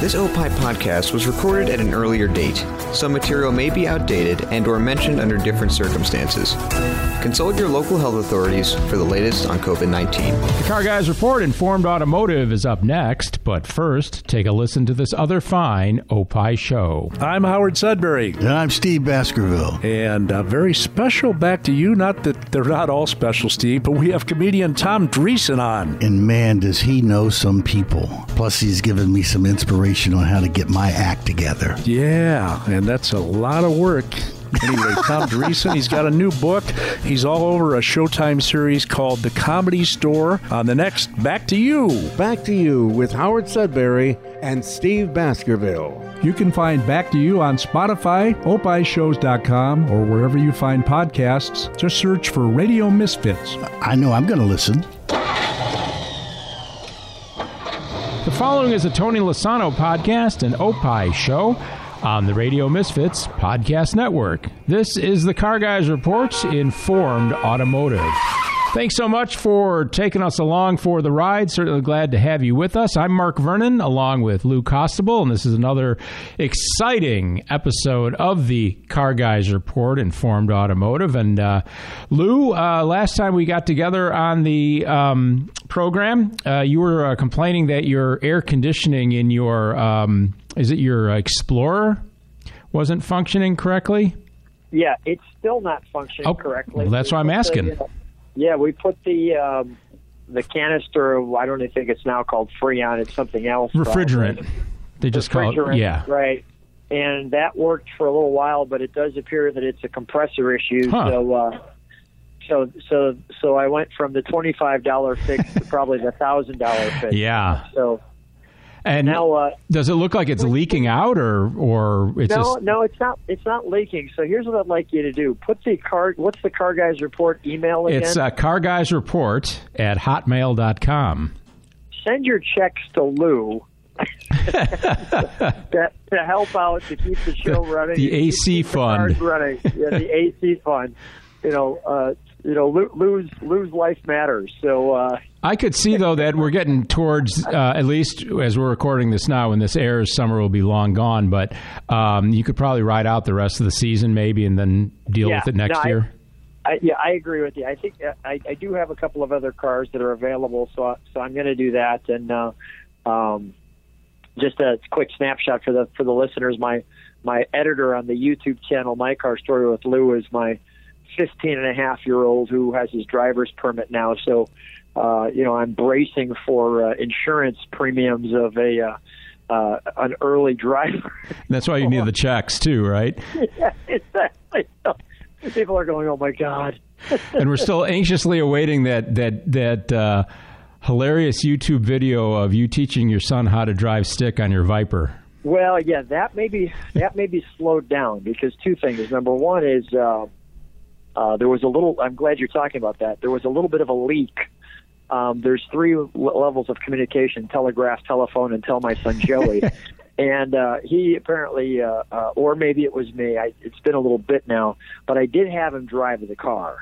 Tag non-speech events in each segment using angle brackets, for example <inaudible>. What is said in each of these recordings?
This Opie podcast was recorded at an earlier date. Some material may be outdated and or mentioned under different circumstances. Consult your local health authorities for the latest on COVID-19. The Car Guys Report Informed Automotive is up next, but first, take a listen to this other fine Opie show. I'm Howard Sudberry. And I'm Steve Baskerville. And a very special back to you. Not that they're not all special, Steve, but we have comedian Tom Dreesen on. And man, does he know some people. Plus, he's given me some inspiration on how to get my act together. Yeah, and that's a lot of work. Anyway, Tom Dreesen, he's got a new book. He's all over a Showtime series called The Comedy Store. On the next, Back to You. Back to You with Howard Sudberry and Steve Baskerville. You can find Back to You on Spotify, opishows.com, or wherever you find podcasts. Just search for Radio Misfits. I know I'm going to listen. The following is a Tony Lasano podcast, and Opie show on the Radio Misfits Podcast Network. This is the Car Guys Reports Informed Automotive. Thanks so much for taking us along for the ride. Certainly glad to have you with us. I'm Mark Vernon along with Lou Costabile, and this is another exciting episode of the Car Guys Report Informed Automotive. And uh, Lou, uh, last time we got together on the um, program, uh, you were uh, complaining that your air conditioning in your, um, is it your Explorer, wasn't functioning correctly? Yeah, it's still not functioning oh, correctly. Well, that's why I'm asking. The, yeah, we put the um, the canister. I don't think it's now called Freon. It's something else. Refrigerant. They just call it. Yeah. Right. And that worked for a little while, but it does appear that it's a compressor issue. Huh. So, uh, so, so, so I went from the twenty-five dollar fix to probably the thousand dollar fix. <laughs> Yeah. So and now, uh, does it look like it's leaking out, or or it's no, just no, it's not. It's not leaking. So here's what I'd like you to do: put the car. What's the car guys report email again? It's uh, car guys report at hotmail.com. Send your checks to Lou. <laughs> to, to help out to keep the show running. The AC fund. The running. Yeah, the AC fund. You know, uh, you know, lose lose life matters. So uh, I could see though that we're getting towards uh, at least as we're recording this now. When this airs, summer will be long gone. But um, you could probably ride out the rest of the season, maybe, and then deal yeah, with it next no, year. I, I, yeah, I agree with you. I think I, I do have a couple of other cars that are available, so I, so I'm going to do that. And uh, um, just a quick snapshot for the for the listeners. My my editor on the YouTube channel, My Car Story with Lou, is my 15 and a half year old who has his driver's permit now. So, uh, you know, I'm bracing for uh, insurance premiums of a uh, uh, an early driver. That's why you need the checks too, right? <laughs> yeah, exactly. <laughs> People are going, "Oh my god!" <laughs> and we're still anxiously awaiting that that that uh, hilarious YouTube video of you teaching your son how to drive stick on your Viper. Well, yeah, that may be that may be slowed down because two things. Number one is uh, uh, there was a little. I'm glad you're talking about that. There was a little bit of a leak. Um, there's three l- levels of communication: telegraph, telephone, and tell my son Joey. <laughs> and uh, he apparently, uh, uh, or maybe it was me. I, it's been a little bit now, but I did have him drive the car.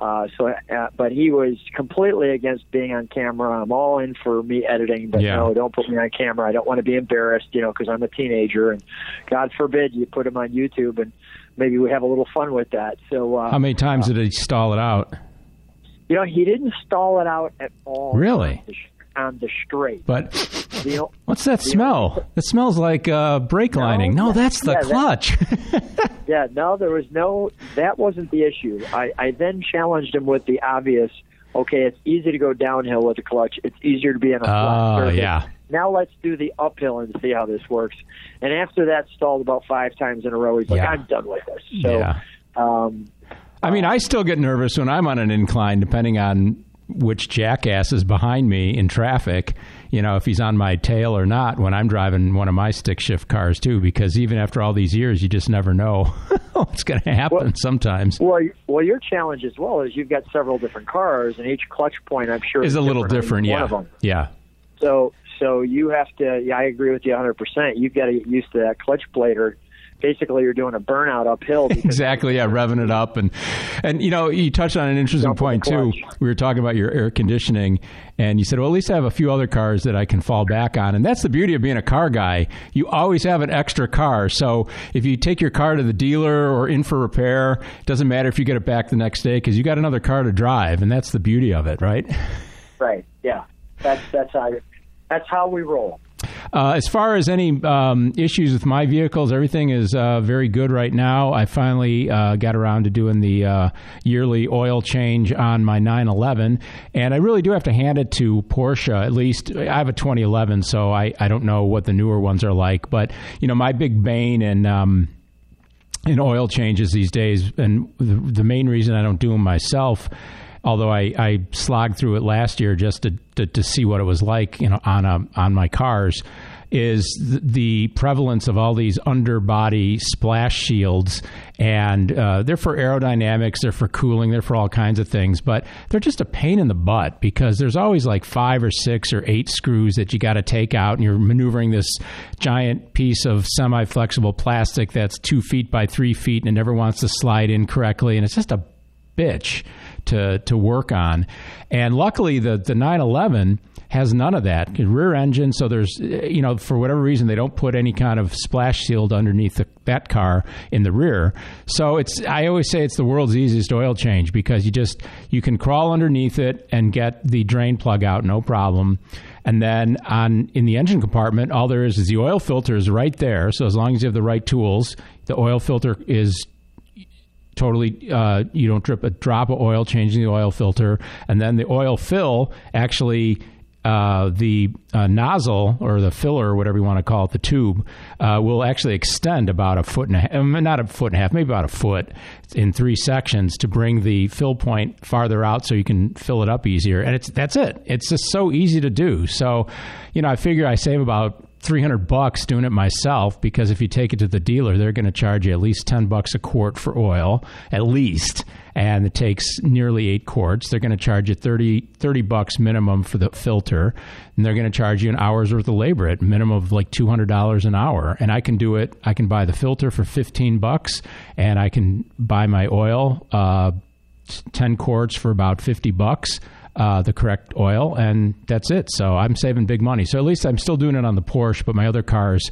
Uh, so, uh, but he was completely against being on camera. I'm all in for me editing, but Yeah. no, don't put me on camera. I don't want to be embarrassed, you know, because I'm a teenager, and God forbid you put him on YouTube, and maybe we have a little fun with that. So, uh, How many times did he stall it out? you know, he didn't stall it out at all. Really? On the, the straight. But know, what's that smell? It smells like uh, brake lining. No, that's the Yeah, that- clutch. <laughs> yeah, no, there was no. That wasn't the issue. I, I then challenged him with the obvious. Okay, it's easy to go downhill with a clutch. It's easier to be on a flat Oh, surface. yeah. Now let's do the uphill and see how this works. And after that stalled about five times in a row, he's like, Yeah. "I'm done with this." So, yeah. um, I mean, I still get nervous when I'm on an incline, depending on which jackass is behind me in traffic. You know, if he's on my tail or not when I'm driving one of my stick shift cars too. Because even after all these years, you just never know <laughs> what's going to happen. Well- sometimes well, well, your challenge as well is you've got several different cars, and each clutch point, I'm sure, is a little different. Yeah, One of them. yeah. So so you have to. Yeah, I agree with you 100. percent You've got to get used to that clutch plate, or basically you're doing a burnout uphill. exactly, yeah, revving it up and and you know you touched on an interesting point too. We were talking about your air conditioning, and you said, well, at least I have a few other cars that I can fall back on, and that's the beauty of being a car guy. You always have an extra car, so if you take your car to the dealer or in for repair, it doesn't matter if you get it back the next day because you got another car to drive, and that's the beauty of it, right? Right. Yeah. That's that's how that's how we roll. Uh, as far as any um, issues with my vehicles, everything is uh, very good right now. I finally uh, got around to doing the uh, yearly oil change on my 911, and I really do have to hand it to Porsche. At least I have a 2011, so I, I don't know what the newer ones are like. But you know, my big bane and um, in oil changes these days, and the main reason I don't do them myself although I, I slogged through it last year just to, to, to see what it was like, you know, on a, on my cars, is the prevalence of all these underbody splash shields, and uh, they're for aerodynamics, they're for cooling, they're for all kinds of things, but they're just a pain in the butt because there's always like five or six or eight screws that you got to take out, and you're maneuvering this giant piece of semi-flexible plastic that's two feet by three feet, and it never wants to slide in correctly, and it's just a bitch to to work on. And luckily, the the 911 has none of that rear engine. So there's you know for whatever reason they don't put any kind of splash shield underneath the, that car in the rear. So it's I always say it's the world's easiest oil change because you just you can crawl underneath it and get the drain plug out no problem. And then on in the engine compartment, all there is is the oil filter is right there. So as long as you have the right tools, the oil filter is totally uh, you don't drip a drop of oil changing the oil filter and then the oil fill actually uh, the uh, nozzle or the filler or whatever you want to call it the tube uh, will actually extend about a foot and a half not a foot and a half maybe about a foot in three sections to bring the fill point farther out so you can fill it up easier and it's that's it. It's just so easy to do. So you know i figure i save about 300 bucks doing it myself because if you take it to the dealer they're going to charge you at least 10 bucks a quart for oil at least and it takes nearly 8 quarts. They're going to charge you 30 30 bucks minimum for the filter and they're going to charge you an hour's worth of labor at minimum of like $200 an hour. And I can do it I can buy the filter for 15 bucks and I can buy my oil uh, 10 quarts for about 50 bucks uh, the correct oil, and that's it. So I'm saving big money. So at least I'm still doing it on the Porsche, but my other cars,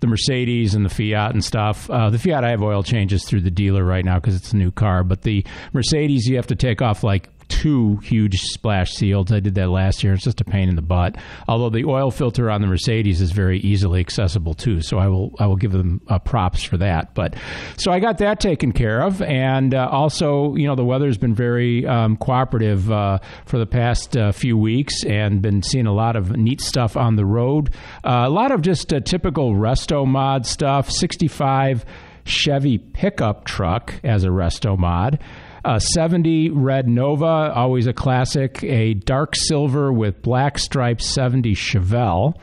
the Mercedes and the Fiat and stuff. Uh, the Fiat I have oil changes through the dealer right now because it's a new car, but the Mercedes you have to take off like two huge splash seals. I did that last year. It's just a pain in the butt. Although the oil filter on the Mercedes is very easily accessible too, so I will I will give them uh, props for that. But so I got that taken care of, and uh, also you know the weather's been very um, cooperative uh, for the past uh, few weeks, and been seeing a lot of neat stuff on the road. Uh, a lot of just uh, typical resto mod stuff. Sixty five. Chevy pickup truck as a resto mod a 70 red Nova, always a classic, a dark silver with black stripes 70 Chevelle.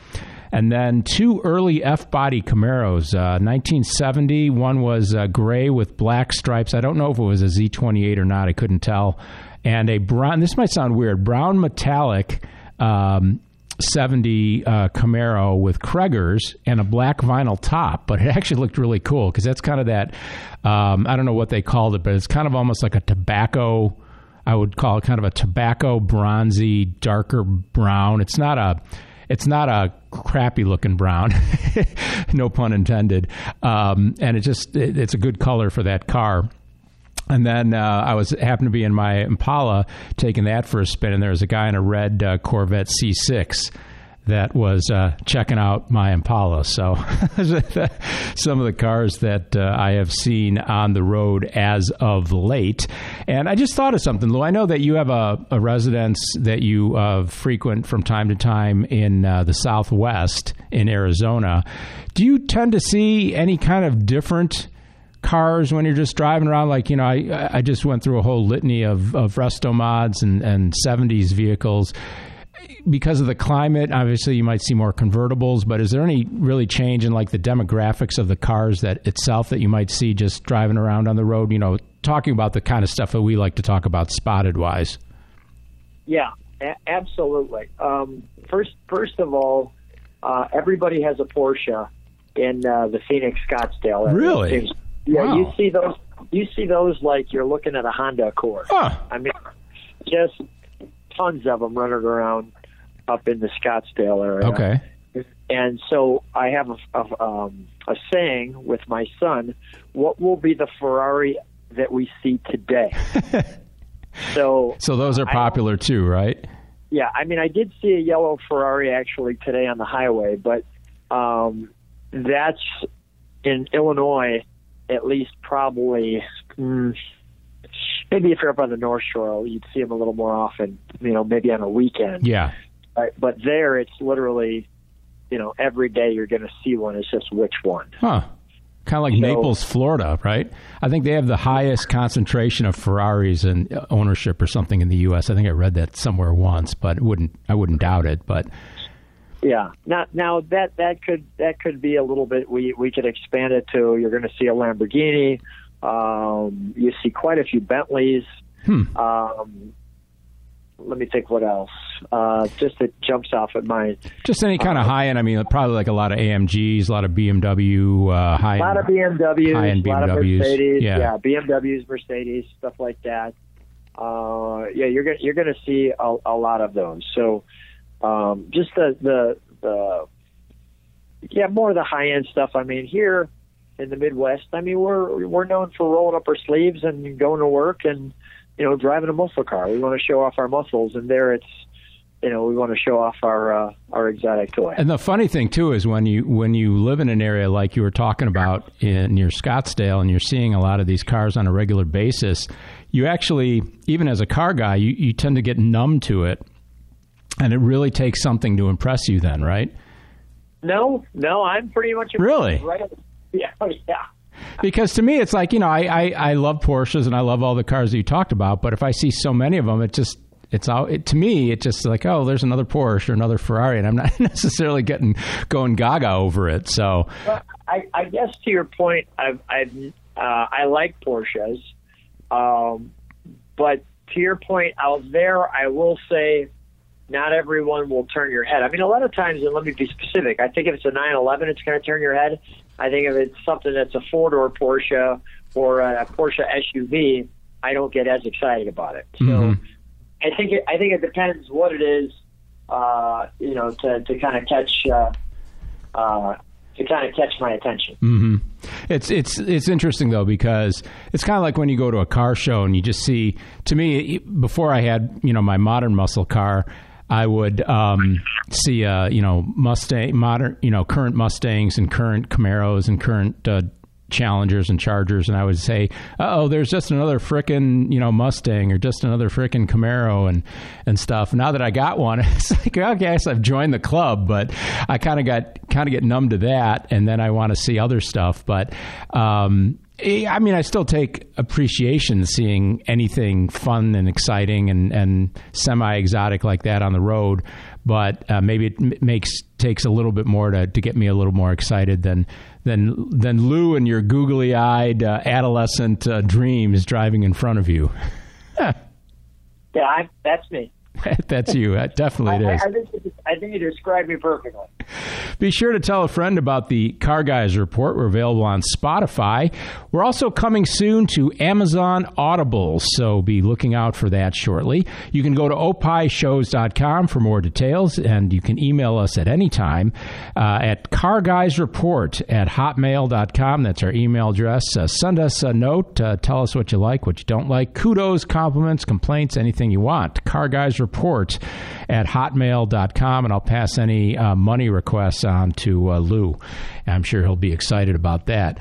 And then two early F body Camaros, uh, 1970. One was uh, gray with black stripes. I don't know if it was a Z28 or not. I couldn't tell. And a brown, this might sound weird, brown metallic um, 70 uh, Camaro with Cragars and a black vinyl top, but it actually looked really cool because that's kind of that. Um, I don't know what they called it, but it's kind of almost like a tobacco. I would call it kind of a tobacco bronzy, darker brown. It's not a. It's not a crappy looking brown, <laughs> no pun intended. Um, and it just it, it's a good color for that car. And then uh, I was happened to be in my Impala taking that for a spin, and there was a guy in a red uh, Corvette C6 that was uh, checking out my Impala. So <laughs> some of the cars that uh, I have seen on the road as of late. And I just thought of something, Lou. I know that you have a, a residence that you uh, frequent from time to time in uh, the Southwest in Arizona. Do you tend to see any kind of different cars when you're just driving around. Like you know, I I just went through a whole litany of of resto mods and and 70s vehicles. Because of the climate, obviously you might see more convertibles. But is there any really change in like the demographics of the cars that itself that you might see just driving around on the road? You know, talking about the kind of stuff that we like to talk about spotted wise. Yeah, a- absolutely. Um, first, first of all, uh, everybody has a Porsche in uh, the Phoenix Scottsdale. area. Really? Seems- Yeah, Wow. you see those. You see those like you're looking at a Honda Accord. Huh. I mean, just tons of them running around up in the Scottsdale area. Okay. And so I have a, a, um, a saying with my son: "What will be the Ferrari that we see today?" <laughs> so So those are popular too, right? yeah, I mean, I did see a yellow Ferrari actually today on the highway, but um, that's in Illinois, at least probably. Mm, maybe if you're up on the North Shore, you'd see them a little more often. You know, maybe on a weekend. Yeah. Right? But there, it's literally, you know, every day you're going to see one. It's just which one. Huh. Kind of like So- Naples, Florida, right? I think they have the highest concentration of Ferraris in ownership or something in the U.S. I think I read that somewhere once, but wouldn't I wouldn't doubt it. But Yeah. Now, now that that could that could be a little bit. We we could expand it to. You're going to see a Lamborghini. Um, you see quite a few Bentleys. Hmm. Um, let me think. What else? Uh, just it jumps off at mind. just any kind of high end. I mean, probably like a lot of AMGs, a lot of BMW, uh, high A lot of. BMWs, lot of BMWs, Mercedes. yeah. BMWs, Mercedes, stuff like that. Uh, yeah, you're gonna you're gonna see a, a lot of those. So, um, just the the the yeah, more of the high end stuff. I mean, here in the Midwest, I mean, we're we're known for rolling up our sleeves and going to work and you know driving a muscle car. We want to show off our muscles, and there it's you know we want to show off our uh, our exotic toy. And the funny thing too is when you when you live in an area like you were talking about in near Scottsdale, and you're seeing a lot of these cars on a regular basis, you actually, even as a car guy, you, you tend to get numb to it, and it really takes something to impress you. Then, right? No, no, I'm pretty much Really? right. <laughs> Yeah, yeah. Because to me, it's like you know, I, I, I love Porsches and I love all the cars that you talked about, but if I see so many of them, it just it's all it, to me. It's just like oh, there's another Porsche or another Ferrari, and I'm not <laughs> necessarily getting going gaga over it. So Well, I, I guess to your point, I've, I've uh, I like Porsches, um, but to your point out there, I will say not everyone will turn your head. I mean, a lot of times, and let me be specific. I think if it's a 911, it's going to turn your head. I think if it's something that's a four door Porsche or a Porsche SUV, I don't get as excited about it. So Mhm. I think it, I think it depends what it is, uh, you know, to, to kind of catch. Uh, uh, to kind of catch my attention. hmm It's it's it's interesting though because it's kind of like when you go to a car show and you just see. To me, before I had you know my modern muscle car, I would um, see uh, you know Mustang modern you know current Mustangs and current Camaros and current. Uh, Challengers and Chargers, and I would say, "Oh, there's just another frickin' you know Mustang or just another frickin' Camaro and and stuff." Now that I got one, <laughs> it's like, okay, I guess I've joined the club, but I kind of got kind of get numb to that, and then I want to see other stuff. But um, I mean, I still take appreciation seeing anything fun and exciting and and semi exotic like that on the road. But uh, maybe it makes takes a little bit more to, to get me a little more excited than than than Lou and your googly eyed uh, adolescent uh, dreams driving in front of you. <laughs> Yeah, I, that's me. <laughs> That's you. That definitely I, it is. I, I, think you, I think you described me perfectly. Be sure to tell a friend about the Car Guys Report. We're available on Spotify. We're also coming soon to Amazon Audible, so be looking out for that shortly. You can go to opishows.com for more details, and you can email us at any time uh, at carguysreport at hotmail.com. That's our email address. Uh, send us a note. Uh, tell us what you like, what you don't like. Kudos, compliments, complaints, anything you want. Car Guys Report at hotmail.com, and I'll pass any uh, money requests on to uh, Lou. I'm sure he'll be excited about that.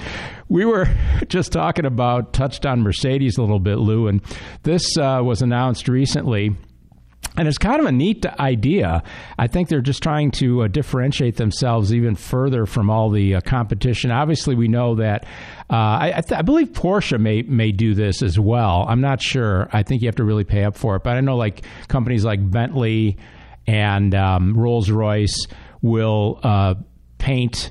We were <laughs> just talking about, touched on Mercedes a little bit, Lou, and this uh, was announced recently. And it's kind of a neat idea. I think they're just trying to uh, differentiate themselves even further from all the uh, competition. Obviously, we know that. Uh, I, I, th- I believe Porsche may may do this as well. I'm not sure. I think you have to really pay up for it. But I know like companies like Bentley and um, Rolls Royce will uh, paint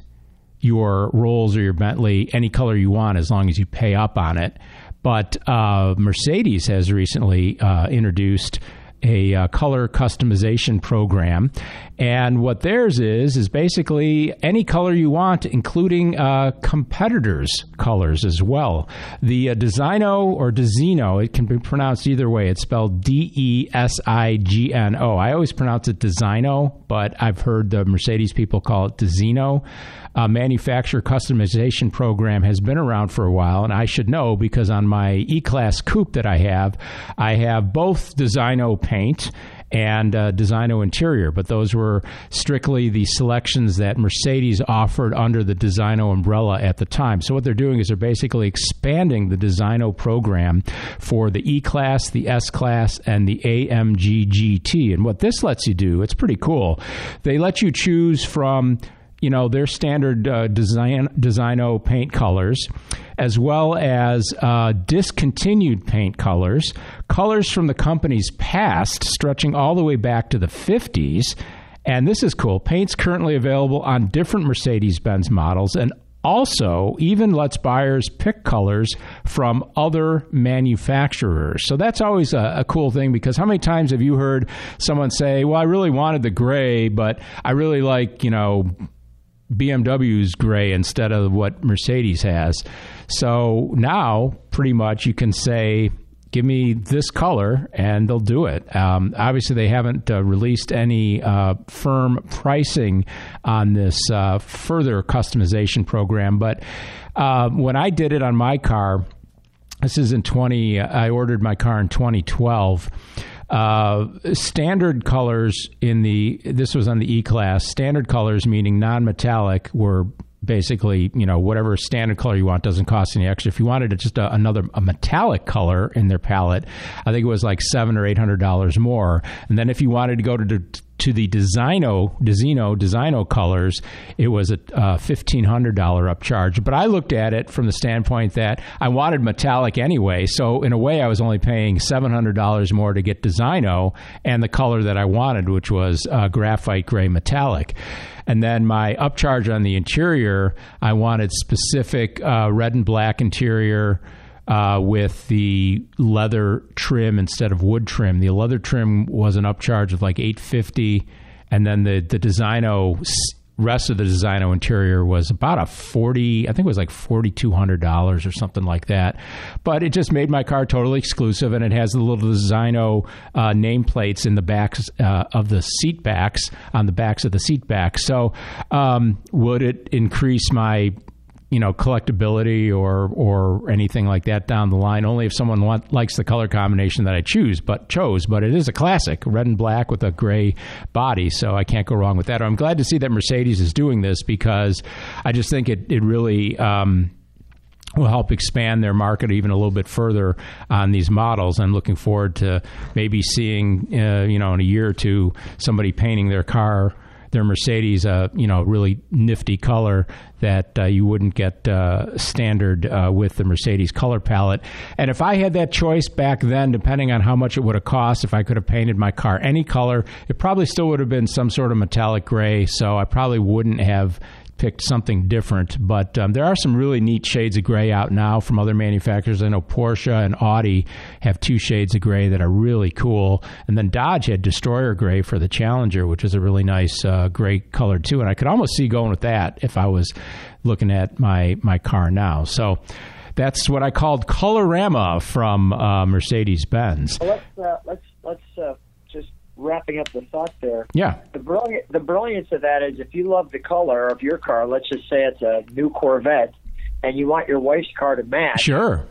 your Rolls or your Bentley any color you want as long as you pay up on it. But uh, Mercedes has recently uh, introduced a uh, color customization program. And what theirs is, is basically any color you want, including uh, competitors' colors as well. The uh, Designo or Desino, it can be pronounced either way. It's spelled D E S I G N O. I always pronounce it Designo, but I've heard the Mercedes people call it Desino. Uh, manufacturer customization program has been around for a while, and I should know because on my E Class coupe that I have, I have both Designo paint and uh, Designo interior, but those were strictly the selections that Mercedes offered under the Designo umbrella at the time. So what they're doing is they're basically expanding the Designo program for the E Class, the S Class, and the AMG GT. And what this lets you do, it's pretty cool. They let you choose from you know their standard uh, design designo paint colors as well as uh, discontinued paint colors colors from the company's past stretching all the way back to the 50s and this is cool paints currently available on different mercedes-benz models and also even lets buyers pick colors from other manufacturers. So that's always a, a, cool thing because how many times have you heard someone say, Well, I really wanted the gray, but I really like, you know, BMW's gray instead of what Mercedes has. So now, pretty much, you can say, give me this color and they'll do it. Um, obviously, they haven't uh, released any uh, firm pricing on this uh, further customization program, but uh, when I did it on my car, this is in 20, I ordered my car in 2012. Uh, standard colors in the this was on the E class. Standard colors meaning non-metallic were basically you know whatever standard color you want doesn't cost any extra. If you wanted just a, another a metallic color in their palette, I think it was like seven or eight hundred dollars more. And then if you wanted to go to to the Designo, Desino, Designo colors, it was a uh, $1,500 upcharge. But I looked at it from the standpoint that I wanted metallic anyway. So, in a way, I was only paying $700 more to get Designo and the color that I wanted, which was uh, graphite gray metallic. And then my upcharge on the interior, I wanted specific uh, red and black interior uh, with the leather trim instead of wood trim. The leather trim was an upcharge of like eight fifty, and then the the Designo rest of the Designo interior was about a 40 i think it was like $4200 or something like that but it just made my car totally exclusive and it has the little Designo uh, nameplates in the backs uh, of the seat backs on the backs of the seat backs so um, would it increase my you know collectability or or anything like that down the line. Only if someone want, likes the color combination that I choose, but chose. But it is a classic, red and black with a gray body, so I can't go wrong with that. I'm glad to see that Mercedes is doing this because I just think it it really. Um, will help expand their market even a little bit further on these models. I'm looking forward to maybe seeing, uh, you know, in a year or two, somebody painting their car their Mercedes a you know really nifty color that uh, you wouldn't get uh, standard uh, with the Mercedes color palette. And if I had that choice back then, depending on how much it would have cost, if I could have painted my car any color, it probably still would have been some sort of metallic gray. So I probably wouldn't have picked something different. But um, there are some really neat shades of gray out now from other manufacturers. I know Porsche and Audi have two shades of gray that are really cool. And then Dodge had Destroyer Gray for the Challenger, which is a really nice uh, gray color too. And I could almost see going with that if I was looking at my my car now. So that's what I called Colorama from uh, Mercedes Benz. Well, let's uh, let's let's uh, wrapping up the thought there. Yeah. The brilliant the brilliance of that is if you love the color of your car, let's just say it's a new Corvette, and you want your wife's car to match. Sure.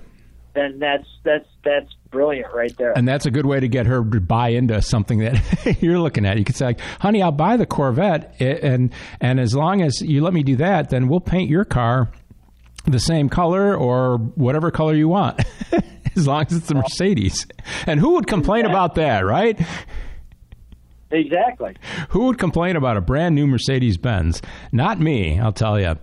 Then that's that's that's brilliant right there. And that's a good way to get her to buy into something that <laughs> you're looking at. You could say, like, "Honey, I'll buy the Corvette, and and as long as you let me do that, then we'll paint your car the same color or whatever color you want." <laughs> as long as it's a Mercedes. And who would complain about that, right? Exactly. Who would complain about a brand new Mercedes Benz? Not me, I'll tell you.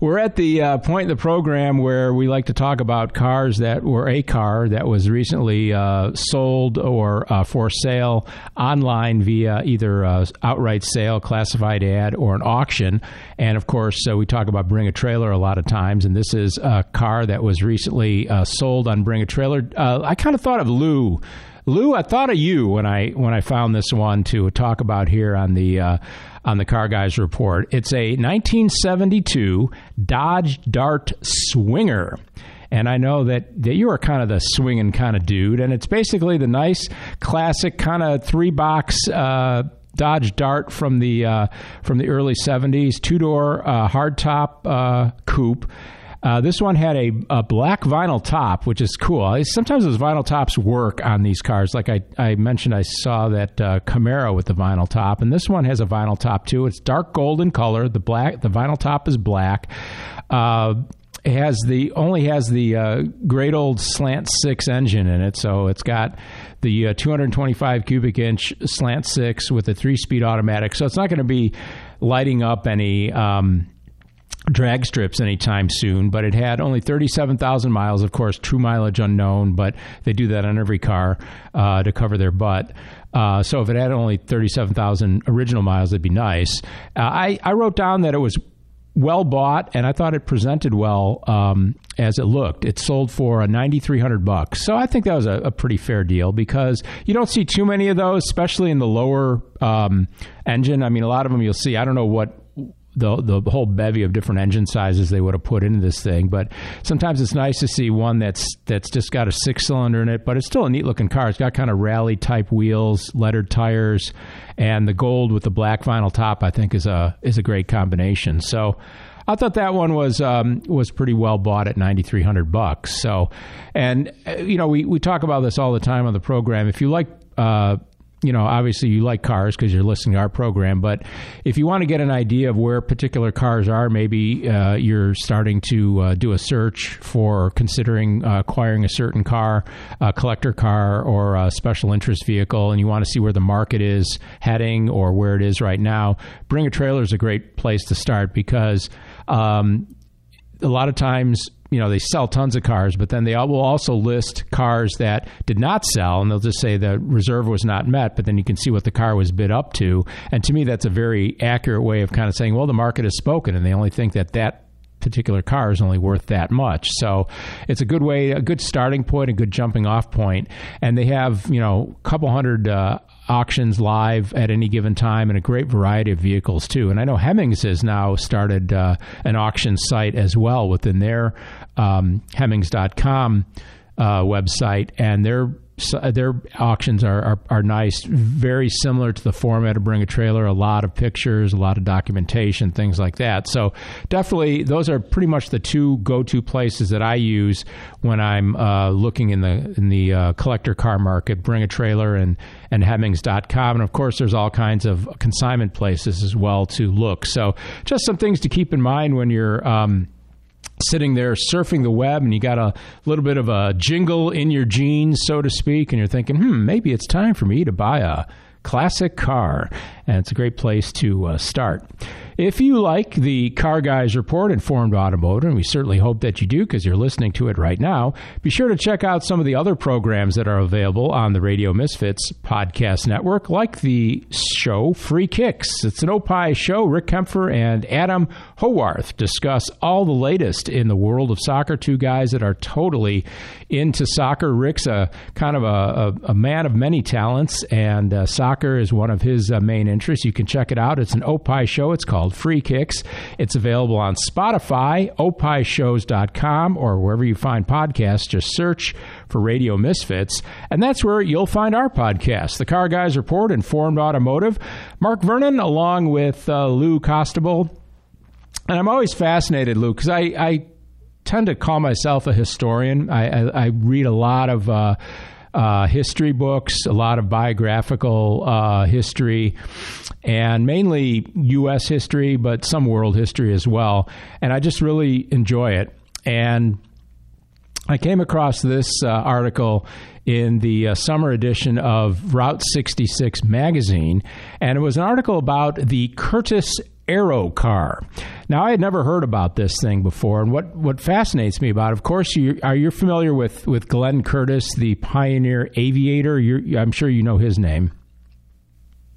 We're at the uh, point in the program where we like to talk about cars that were a car that was recently uh, sold or uh, for sale online via either uh, outright sale, classified ad, or an auction. And of course, uh, we talk about Bring a Trailer a lot of times. And this is a car that was recently uh, sold on Bring a Trailer. I kind of thought of Lou Lou, I thought of you when I when I found this one to talk about here on the uh, on the Car Guys report. It's a 1972 Dodge Dart Swinger. And I know that, that you are kind of the swinging kind of dude. And it's basically the nice, classic kind of three box uh, Dodge Dart from the uh, from the early '70s, two door uh, hardtop uh, coupe. Uh, this one had a, a, black vinyl top, which is cool. Sometimes those vinyl tops work on these cars. Like I, I mentioned, I saw that uh, Camaro with the vinyl top, and this one has a vinyl top too. It's dark golden color. The black, the vinyl top is black. Uh, it has the only has the uh, great old slant six engine in it, so it's got the uh, 225 cubic inch slant six with a three speed automatic. So it's not going to be lighting up any. Um, drag strips anytime soon, but it had only 37,000 miles. Of course, true mileage unknown, but they do that on every car uh, to cover their butt. Uh, so if it had only 37,000 original miles, it'd be nice. Uh, I, I wrote down that it was well bought, and I thought it presented well um, as it looked. It sold for a ninety three hundred bucks, so I think that was a, a, pretty fair deal because you don't see too many of those, especially in the lower um, engine. I mean, a lot of them you'll see. I don't know what the the whole bevy of different engine sizes they would have put into this thing. But sometimes it's nice to see one that's that's just got a six cylinder in it, but it's still a neat looking car. It's got kind of rally type wheels, lettered tires, and the gold with the black vinyl top. I think is a is a great combination. So. I thought that one was um, was pretty well bought at ninety three hundred bucks. So, and uh, you know we, we talk about this all the time on the program. If you like uh, you know, obviously you like cars because you're listening to our program, but if you want to get an idea of where particular cars are, maybe uh, you're starting to uh, do a search for considering uh, acquiring a certain car, a collector car, or a special interest vehicle, and you want to see where the market is heading or where it is right now. Bring a trailer is a great place to start because um, a lot of times you know they sell tons of cars, but then they will also list cars that did not sell, and they'll just say the reserve was not met. But then you can see what the car was bid up to, and to me, that's a very accurate way of kind of saying, well, the market has spoken, and they only think that that particular car is only worth that much. So it's a good way, a good starting point, a good jumping off point. And they have, you know, a couple hundred uh, auctions live at any given time and a great variety of vehicles too. And I know Hemmings has now started uh, an auction site as well within their um, Hemmings.com uh, website, and they're their auctions are, are, are nice, very similar to the format of Bring a Trailer. A lot of pictures, a lot of documentation, things like that. So definitely, those are pretty much the two go-to places that I use when I'm uh, looking in the in the uh, collector car market. Bring a Trailer and and Hemmings.com, and of course, there's all kinds of consignment places as well to look. So just some things to keep in mind when you're. Um, sitting there surfing the web and you got a little bit of a jingle in your jeans, so to speak, and you're thinking, hmm, maybe it's time for me to buy a classic car. And it's a great place to uh, start. If you like the Car Guys Report Informed Automotive, and we certainly hope that you do because you're listening to it right now, be sure to check out some of the other programs that are available on the Radio Misfits podcast network, like the show Free Kicks. It's an Opie show. Rick Kaempfer and Adam Howarth discuss all the latest in the world of soccer. Two guys that are totally into soccer. Rick's a kind of a, a, a man of many talents, and uh, soccer is one of his uh, main interests. You can check it out. It's an Opie show. It's called Free Kicks. It's available on Spotify, opishows.com, or wherever you find podcasts. Just search for Radio Misfits. And that's where you'll find our podcast, The Car Guys Report, Informed Automotive. Mark Vernon, along with uh, Lou Costabile. And I'm always fascinated, Lou, because I, I tend to call myself a historian. I, I, I read a lot of. Uh, uh, history books, a lot of biographical uh, history, and mainly U.S. history, but some world history as well. And I just really enjoy it. And I came across this uh, article in the uh, summer edition of Route 66 magazine, and it was an article about the Curtiss Aero car. Now, I had never heard about this thing before, and what, what fascinates me about, it, of course, you are you familiar with with Glenn Curtiss, the pioneer aviator? You're, I'm sure you know his name.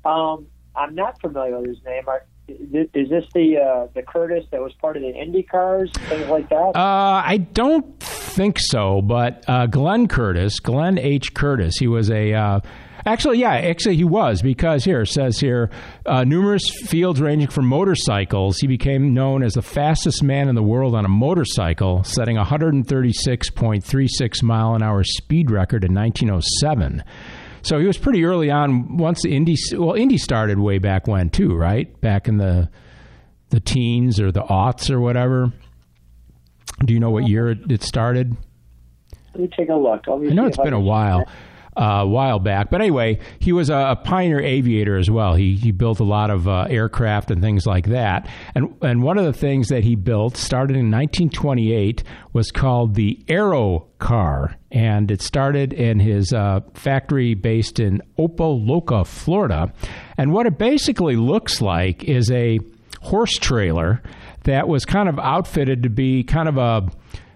Um, I'm not familiar with his name. I, is this the uh, the Curtiss that was part of the Indy cars, things like that? Uh, I don't think so, but uh, Glenn Curtiss, Glenn H. Curtiss, he was a. Uh, actually, yeah, actually, he was because here it says here uh, numerous fields ranging from motorcycles. He became known as the fastest man in the world on a motorcycle, setting a 136.36 mile an hour speed record in 1907. So he was pretty early on. Once the Indy, well, Indy started way back when too, right? Back in the the teens or the aughts or whatever. Do you know what uh-huh. year it started? Let me take a look. I know it's been a while a while back. But anyway, he was a, a, pioneer aviator as well. He he built a lot of uh, aircraft and things like that. And and one of the things that he built started in 1928 was called the Aero car, and it started in his uh, factory based in Opa-locka, Florida. And what it basically looks like is a horse trailer that was kind of outfitted to be kind of a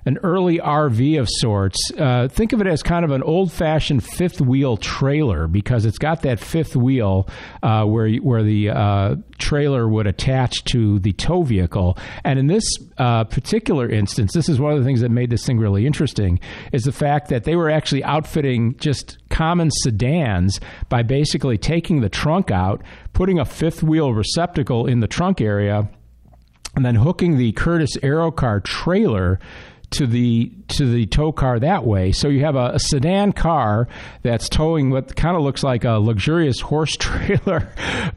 an early RV of sorts. Uh, think of it as kind of an old fashioned fifth wheel trailer because it's got that fifth wheel uh, where where the uh, trailer would attach to the tow vehicle. And in this uh, particular instance, this is one of the things that made this thing really interesting is the fact that they were actually outfitting just common sedans by basically taking the trunk out, putting a fifth wheel receptacle in the trunk area and then hooking the Curtiss Aerocar trailer to the to the tow car that way. So you have a, a sedan car that's towing what kind of looks like a luxurious horse <laughs> trailer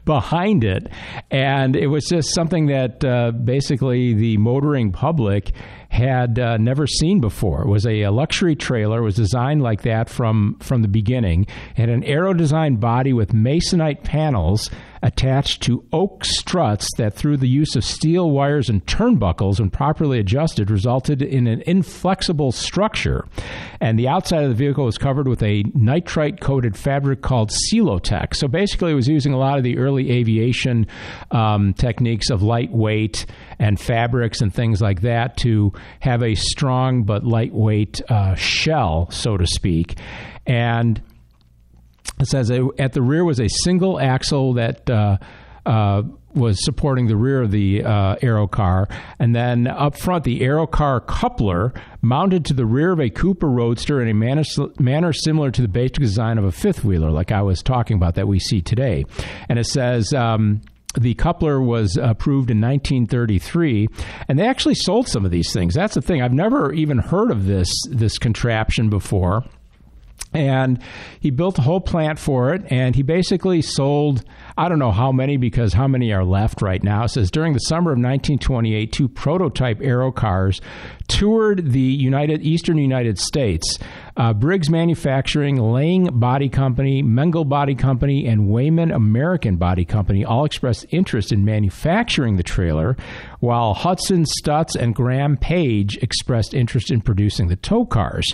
behind it, and it was just something that uh, basically the motoring public had uh, never seen before. It was a, a, luxury trailer. It was designed like that from from the beginning. It had an aero design body with masonite panels attached to oak struts that, through the use of steel wires and turnbuckles, when properly adjusted, resulted in an inflexible structure. And the outside of the vehicle was covered with a nitrite coated fabric called Celotex. So basically, it was using a lot of the early aviation um, techniques of lightweight and fabrics and things like that to have a strong but lightweight uh, shell, so to speak. And it says at the rear was a single axle that uh, uh, was supporting the rear of the uh, aero car, and then up front, the aero car coupler mounted to the rear of a Cooper Roadster in a manner, manner similar to the basic design of a fifth wheeler, like I was talking about that we see today. And it says. Um, the coupler was approved in 1933, and they actually sold some of these things. That's the thing. I've never even heard of this this contraption before and he built a whole plant for it and he basically sold i don't know how many because how many are left right now it says during the summer of 1928 two prototype aero cars toured the united eastern united states uh, Briggs Manufacturing, Lang Body Company, Mengel Body Company, and Weymann American Body Company all expressed interest in manufacturing the trailer, while Hudson Stutz and Graham Paige expressed interest in producing the tow cars.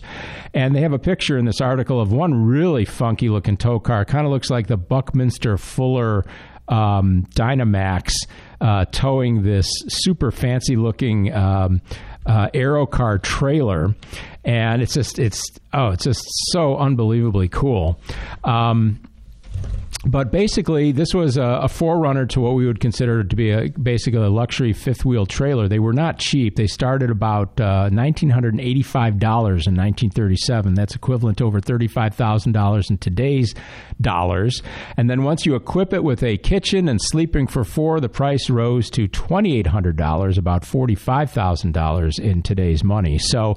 And they have a picture in this article of one really funky looking tow car. Kind of looks like the Buckminster Fuller um, Dymaxion uh, towing this super fancy looking um, uh, Aero car trailer, and it's just it's oh it's just so unbelievably cool. Um, but basically, this was a, a, forerunner to what we would consider to be a basically a luxury fifth wheel trailer. They were not cheap. They started about uh, nineteen hundred and eighty five dollars in nineteen thirty seven. That's equivalent to over thirty five thousand dollars in today's dollars. And then once you equip it with a kitchen and sleeping for four, the price rose to twenty eight hundred dollars, about forty five thousand dollars in today's money. So.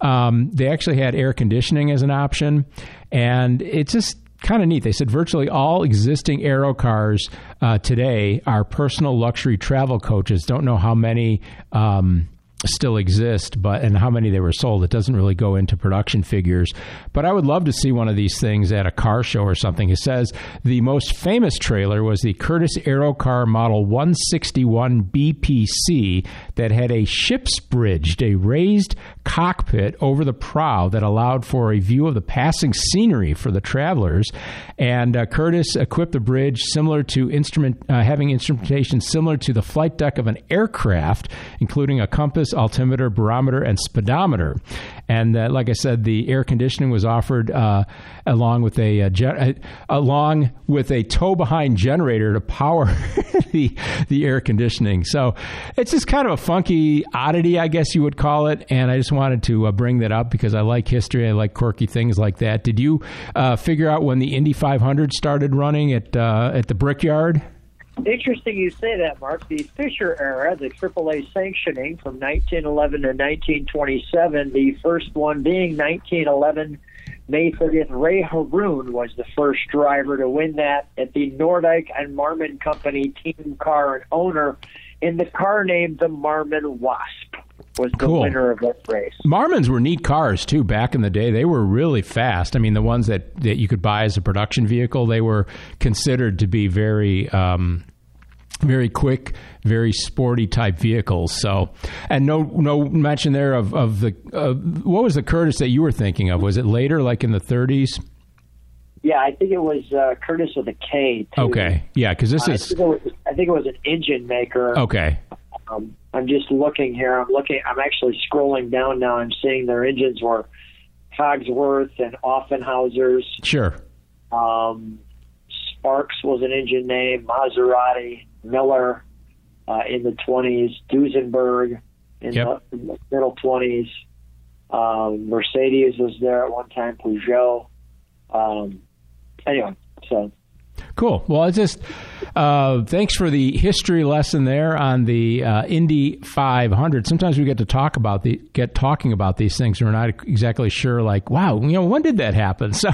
Um, they actually had air conditioning as an option, and it just kind of neat. They said virtually all existing Aero cars uh, today are personal luxury travel coaches. Don't know how many. Um, still exist, but and how many they were sold. It doesn't really go into production figures. But I would love to see one of these things at a car show or something. It says the most famous trailer was the Curtiss Aerocar Model 161 BPC that had a ship's bridge, a raised cockpit over the prow that allowed for a view of the passing scenery for the travelers. And uh, Curtiss equipped the bridge similar to instrument, uh, having instrumentation similar to the flight deck of an aircraft, including a compass altimeter, barometer, and speedometer. And uh, like I said, the air conditioning was offered uh, along with a uh, gen- along with a tow behind generator to power <laughs> the the air conditioning. So it's just kind of a funky oddity, I guess you would call it. And I just wanted to uh, bring that up because I like history. I like quirky things like that. Did you uh, figure out when the Indy 500 started running at uh, at the Brickyard? Interesting you say that, Mark. The Fisher era, the AAA sanctioning from 1911 to 1927, the first one being 1911, May 30th. Ray Harroun was the first driver to win that at the Nordyke and Marmon Company team car and owner in the car named the Marmon Wasp was the Cool. winner of that race. Marmons were neat cars too back in the day. They were really fast. I mean, the ones that, that you could buy as a production vehicle, they were considered to be very, um, very quick, very sporty type vehicles. So, and no, no mention there of of the uh, what was the Curtis that you were thinking of? Was it later, like in the 30s? Yeah, I think it was uh, Kurtis with a K. Too. Okay, yeah, because this I is think, was, I think it was an engine maker. okay. Um, I'm just looking here. I'm looking. I'm actually scrolling down now. I'm seeing their engines were Cosworth and Offenhausers. Sure. Um, Sparks was an engine name. Maserati, Miller uh, in the 20s. Duesenberg in Yep. the, in the middle 20s. Um, Mercedes was there at one time. Peugeot. Um, anyway, so Cool. Well, it's just uh, thanks for the history lesson there on the uh, Indy 500. Sometimes we get to talk about the get talking about these things, and we're not exactly sure. Like, wow, you know, when did that happen? <laughs> So.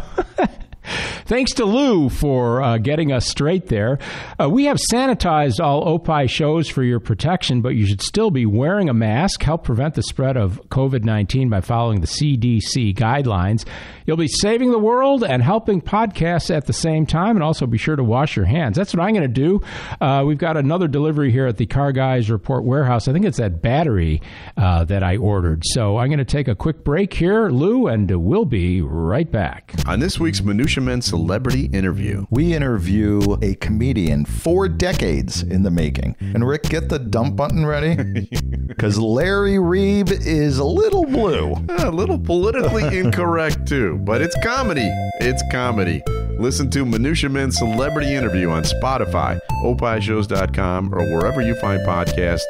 Thanks to Lou for uh, getting us straight there. Uh, we have sanitized all Opie shows for your protection, but you should still be wearing a mask. Help prevent the spread of COVID 19 by following the CDC guidelines. You'll be saving the world and helping podcasts at the same time, and also be sure to wash your hands. That's what I'm going to do. Uh, we've got another delivery here at the Car Guys Report warehouse. I think it's that battery uh, that I ordered. So I'm going to take a quick break here, Lou, and we'll be right back. On this week's Minutia Men Celebrity Interview, We interview a comedian four decades in the making. And Rick, get the dump button ready <laughs> because Larry Reeb is a little blue. <laughs> a little politically incorrect too, but it's comedy. It's comedy. Listen to Minutia Men Celebrity Interview on Spotify, opishows.com, or wherever you find podcasts.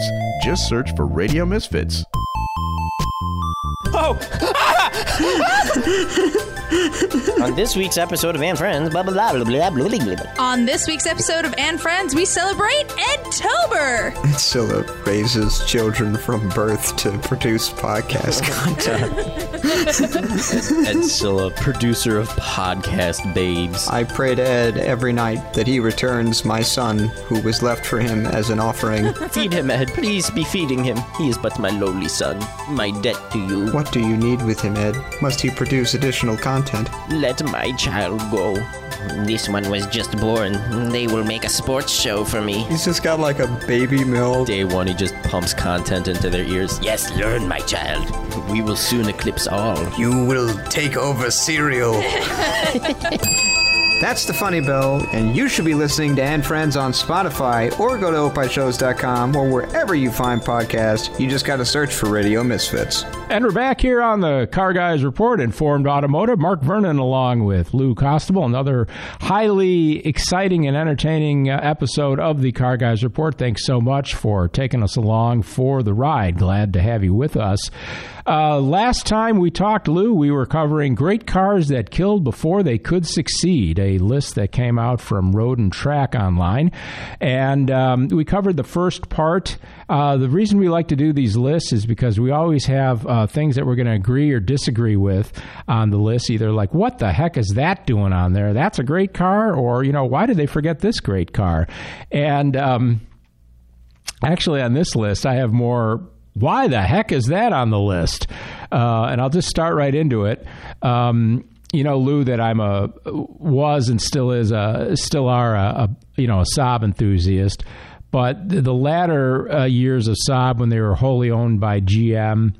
Just search for Radio Misfits. Oh! <laughs> <laughs> <laughs> On this week's episode of And Friends, blah blah blah blah blah blah blah. blah. On this week's episode of And Friends, we celebrate Edtober. Scylla raises children from birth to produce podcast <laughs> content. Ed Silla, producer of podcast babes. I pray to Ed every night that he returns my son, who was left for him as an offering. <laughs> Feed him, Ed. Please be feeding him. He is but my lowly son. My debt to you. What do you need with him, Ed? Must he produce additional content? Let my child go. This one was just born. They will make a sports show for me. He's just got like a baby mill. Day one, he just pumps content into their ears. Yes, learn, my child. We will soon eclipse all. You will take over cereal. <laughs> That's the Funny Bell, and you should be listening to And Friends on Spotify or go to opishows.com or wherever you find podcasts. You just got to search for Radio Misfits. And we're back here on the Car Guys Report, Informed Automotive. Mark Vernon, along with Lou Costabile, another highly exciting and entertaining uh, episode of the Car Guys Report. Thanks so much for taking us along for the ride. Glad to have you with us. Uh, last time we talked, Lou, we were covering great cars that killed before they could succeed, a list that came out from Road and Track online. And um, we covered the first part. Uh, the reason we like to do these lists is because we always have uh, things that we're going to agree or disagree with on the list. Either like, what the heck is that doing on there? That's a great car, or, you know, why did they forget this great car? And um, actually, on this list, I have more. Why the heck is that on the list? Uh, and I'll just start right into it. Um, you know, Lou, that I'm a was and still is a still are a, a you know a Saab enthusiast, but the, the latter uh, years of Saab when they were wholly owned by GM,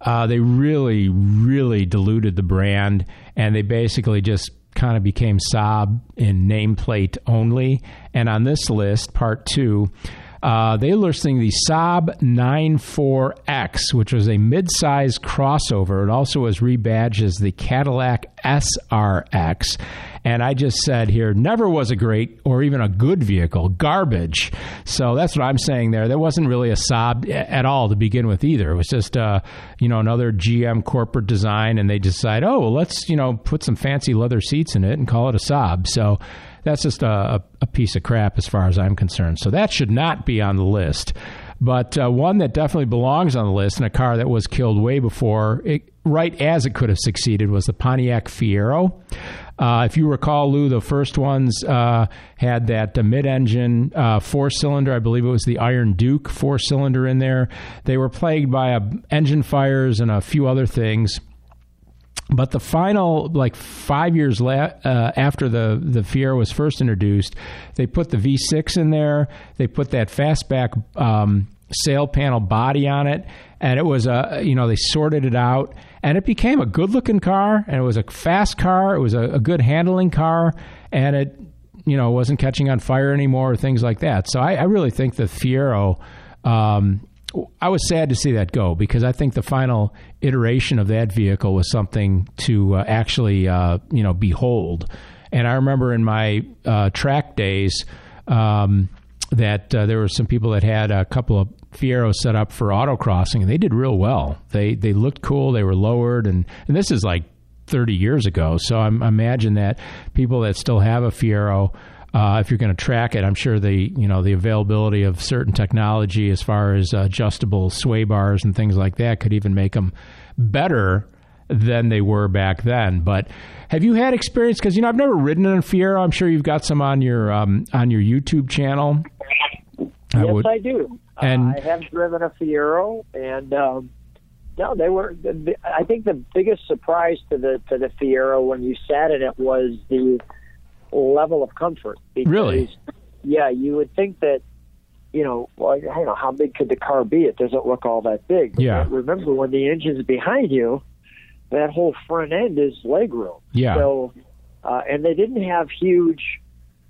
uh, they really really diluted the brand, and they basically just kind of became Saab in nameplate only. And on this list, part two. Uh, they were listing the Saab 94X, which was a mid-sized crossover. It also was rebadged as the Cadillac SRX. And I just said here, never was a great or even a good vehicle, garbage. So that's what I'm saying there. There wasn't really a Saab at all to begin with either. It was just, uh, you know, another GM corporate design, and they decide, oh, well, let's, you know, put some fancy leather seats in it and call it a Saab. So that's just a, a piece of crap as far as I'm concerned. So that should not be on the list. But uh, one that definitely belongs on the list, and a car that was killed way before, it, right as it could have succeeded, was the Pontiac Fiero. Uh, if you recall, Lou, the first ones uh, had that uh, mid-engine uh, four-cylinder. I believe it was the Iron Duke four-cylinder in there. They were plagued by uh, engine fires and a few other things. But the final, like five years la- uh, after the the Fiero was first introduced, they put the V6 in there. They put that fastback um, sail panel body on it, and it was a you know they sorted it out, and it became a good looking car, and it was a fast car. It was a, a good handling car, and it you know wasn't catching on fire anymore or things like that. So I, I really think the Fiero. Um, I was sad to see that go because I think the final iteration of that vehicle was something to uh, actually uh, you know behold. And I remember in my uh, track days um, that uh, there were some people that had a couple of Fieros set up for autocrossing, and they did real well. They they looked cool. They were lowered, and and this is like 30 years ago. So I imagine that people that still have a Fiero uh, if you're going to track it, I'm sure the you know the availability of certain technology as far as adjustable sway bars and things like that could even make them better than they were back then. But have you had experience? Because you know I've never ridden in a Fiero. I'm sure you've got some on your um, on your YouTube channel. Yes, would, I do. And I have driven a Fiero, and um, no, they were. I think the biggest surprise to the to the Fiero when you sat in it was the level of comfort. Because, really? Yeah, you would think that, you know, well, you know, how big could the car be? It doesn't look all that big. Yeah. Remember, when the engine's behind you, that whole front end is legroom. Yeah. So, uh, and they didn't have huge,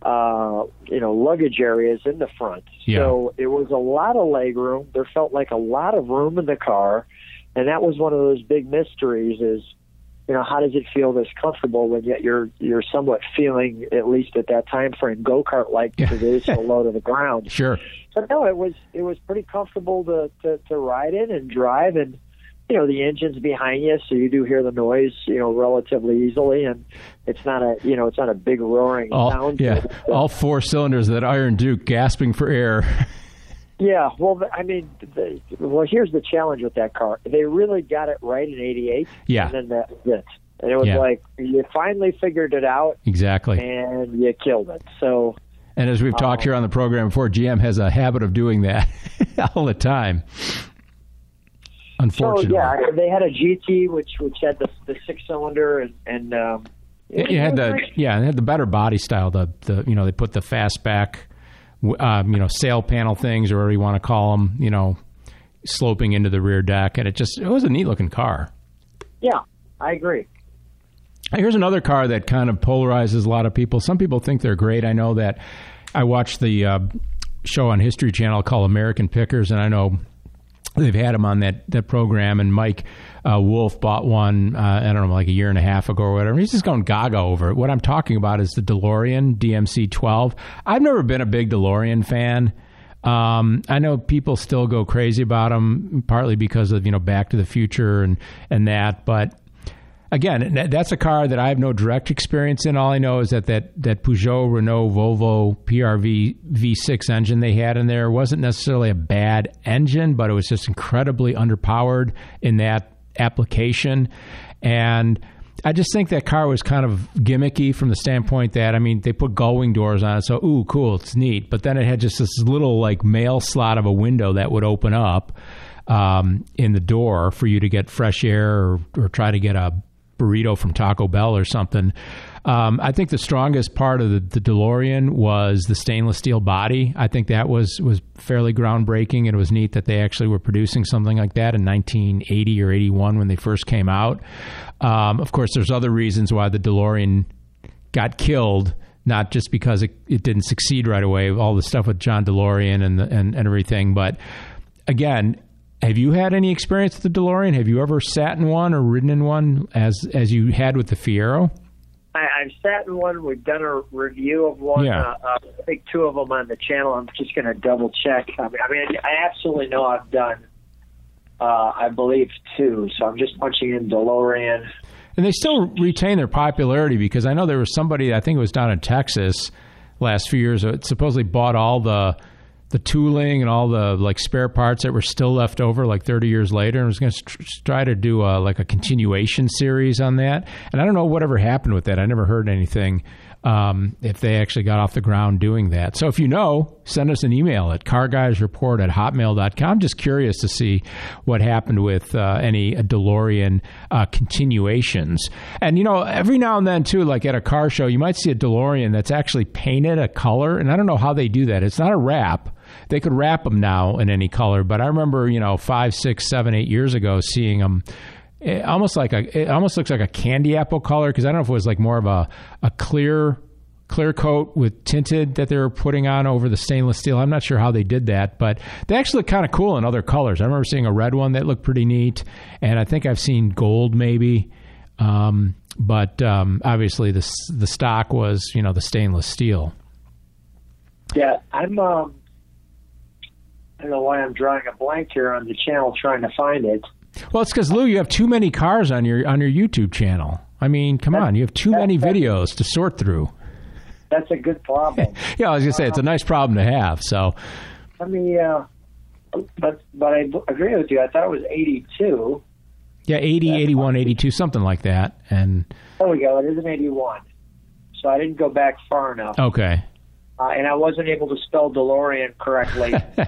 uh, you know, luggage areas in the front. Yeah. So it was a lot of legroom. There felt like a lot of room in the car, and that was one of those big mysteries. Is you know, how does it feel this comfortable when yet you're you're somewhat feeling at least at that time frame go kart like because it is <laughs> so low to the ground. Sure. But no, it was it was pretty comfortable to, to to ride in and drive and you know the engine's behind you so you do hear the noise you know relatively easily and it's not a you know it's not a big roaring all, sound yeah uh, all four cylinders that iron duke gasping for air <laughs> Yeah, well, I mean, the, well, here's the challenge with that car. They really got it right in '88. Yeah. And then that it. And it was Yeah. like you finally figured it out, exactly. and you killed it. So, And as we've talked uh, here on the program before, GM has a habit of doing that <laughs> all the time. So yeah, they had a GT which which had the the six cylinder and and um, It, it had the yeah, it had the better body style. The the you know they put the fastback, um, you know sail panel things or whatever you want to call them. You know, sloping into the rear deck, and it just it was a neat looking car. yeah, I agree. Here's another car that kind of polarizes a lot of people. Some people think they're great. I know that I watched the uh, show on History Channel called American Pickers, and I know they've had him on that, that program. And Mike uh, Wolfe bought one, uh, I don't know, like a year and a half ago or whatever. He's just going gaga over it. What I'm talking about is the DeLorean DMC 12. I've never been a big DeLorean fan. Um, I know people still go crazy about them, partly because of you know Back to the Future and and that, but again, that's a car that I have no direct experience in. All I know is that that, that Peugeot, Renault, Volvo PRV V6 engine they had in there wasn't necessarily a bad engine, but it was just incredibly underpowered in that application. And I just think that car was kind of gimmicky from the standpoint that I mean they put gullwing doors on it, so ooh, cool, it's neat. But then it had just this little like mail slot of a window that would open up um, in the door for you to get fresh air or, or try to get a burrito from Taco Bell or something. Um, I think the strongest part of the, the DeLorean was the stainless steel body. I think that was was fairly groundbreaking, it was neat that they actually were producing something like that in 1980 or 81 when they first came out. Um, of course, there's other reasons why the DeLorean got killed not just because it, it didn't succeed right away. All the stuff with John DeLorean and the, and, and everything, but again, have you had any experience with the DeLorean? Have you ever sat in one or ridden in one as as you had with the Fiero? I, I've sat in one. We've done a review of one. Yeah. Uh, uh, I think two of them on the channel. I'm just going to double check. I mean, I mean, I absolutely know I've done. Uh, I believe two. So I'm just punching in DeLorean. And they still retain their popularity because I know there was somebody I think it was down in Texas last few years that supposedly bought all the the tooling and all the like spare parts that were still left over like 30 years later and was going to tr- try to do a, like a continuation series on that. And i don't know whatever happened with that. I never heard anything um, if they actually got off the ground doing that. So if you know send us an email at carguysreport at hotmail.com just curious to see what happened with uh, any delorean uh, continuations. And you know every now and then too like at a car show you might see a delorean that's actually painted a color and i don't know how they do that. It's not a wrap they could wrap them now in any color, but I remember, you know, five, six, seven, eight years ago seeing them. It almost like a, it almost looks like a candy apple color because I don't know if it was like more of a, a clear clear coat with tinted that they were putting on over the stainless steel. I'm not sure how they did that, but they actually look kind of cool in other colors. I remember seeing a red one that looked pretty neat, and I think I've seen gold maybe. Um, but um, obviously, the the stock was you know the stainless steel. Yeah, I'm. Um, I don't know why I'm drawing a blank here on the channel trying to find it. Well, it's because Lou, you have too many cars on your on your YouTube channel. I mean, come on, you have too many videos to sort through. That's a good problem. <laughs> Yeah, I was gonna say it's a nice problem to have. So, Let me. Uh, but but I agree with you. I thought it was 82. yeah, 80, 81, 82, something like that. And There we go. It is an 81. So I didn't go back far enough. okay, Uh, and I wasn't able to spell DeLorean correctly. <laughs>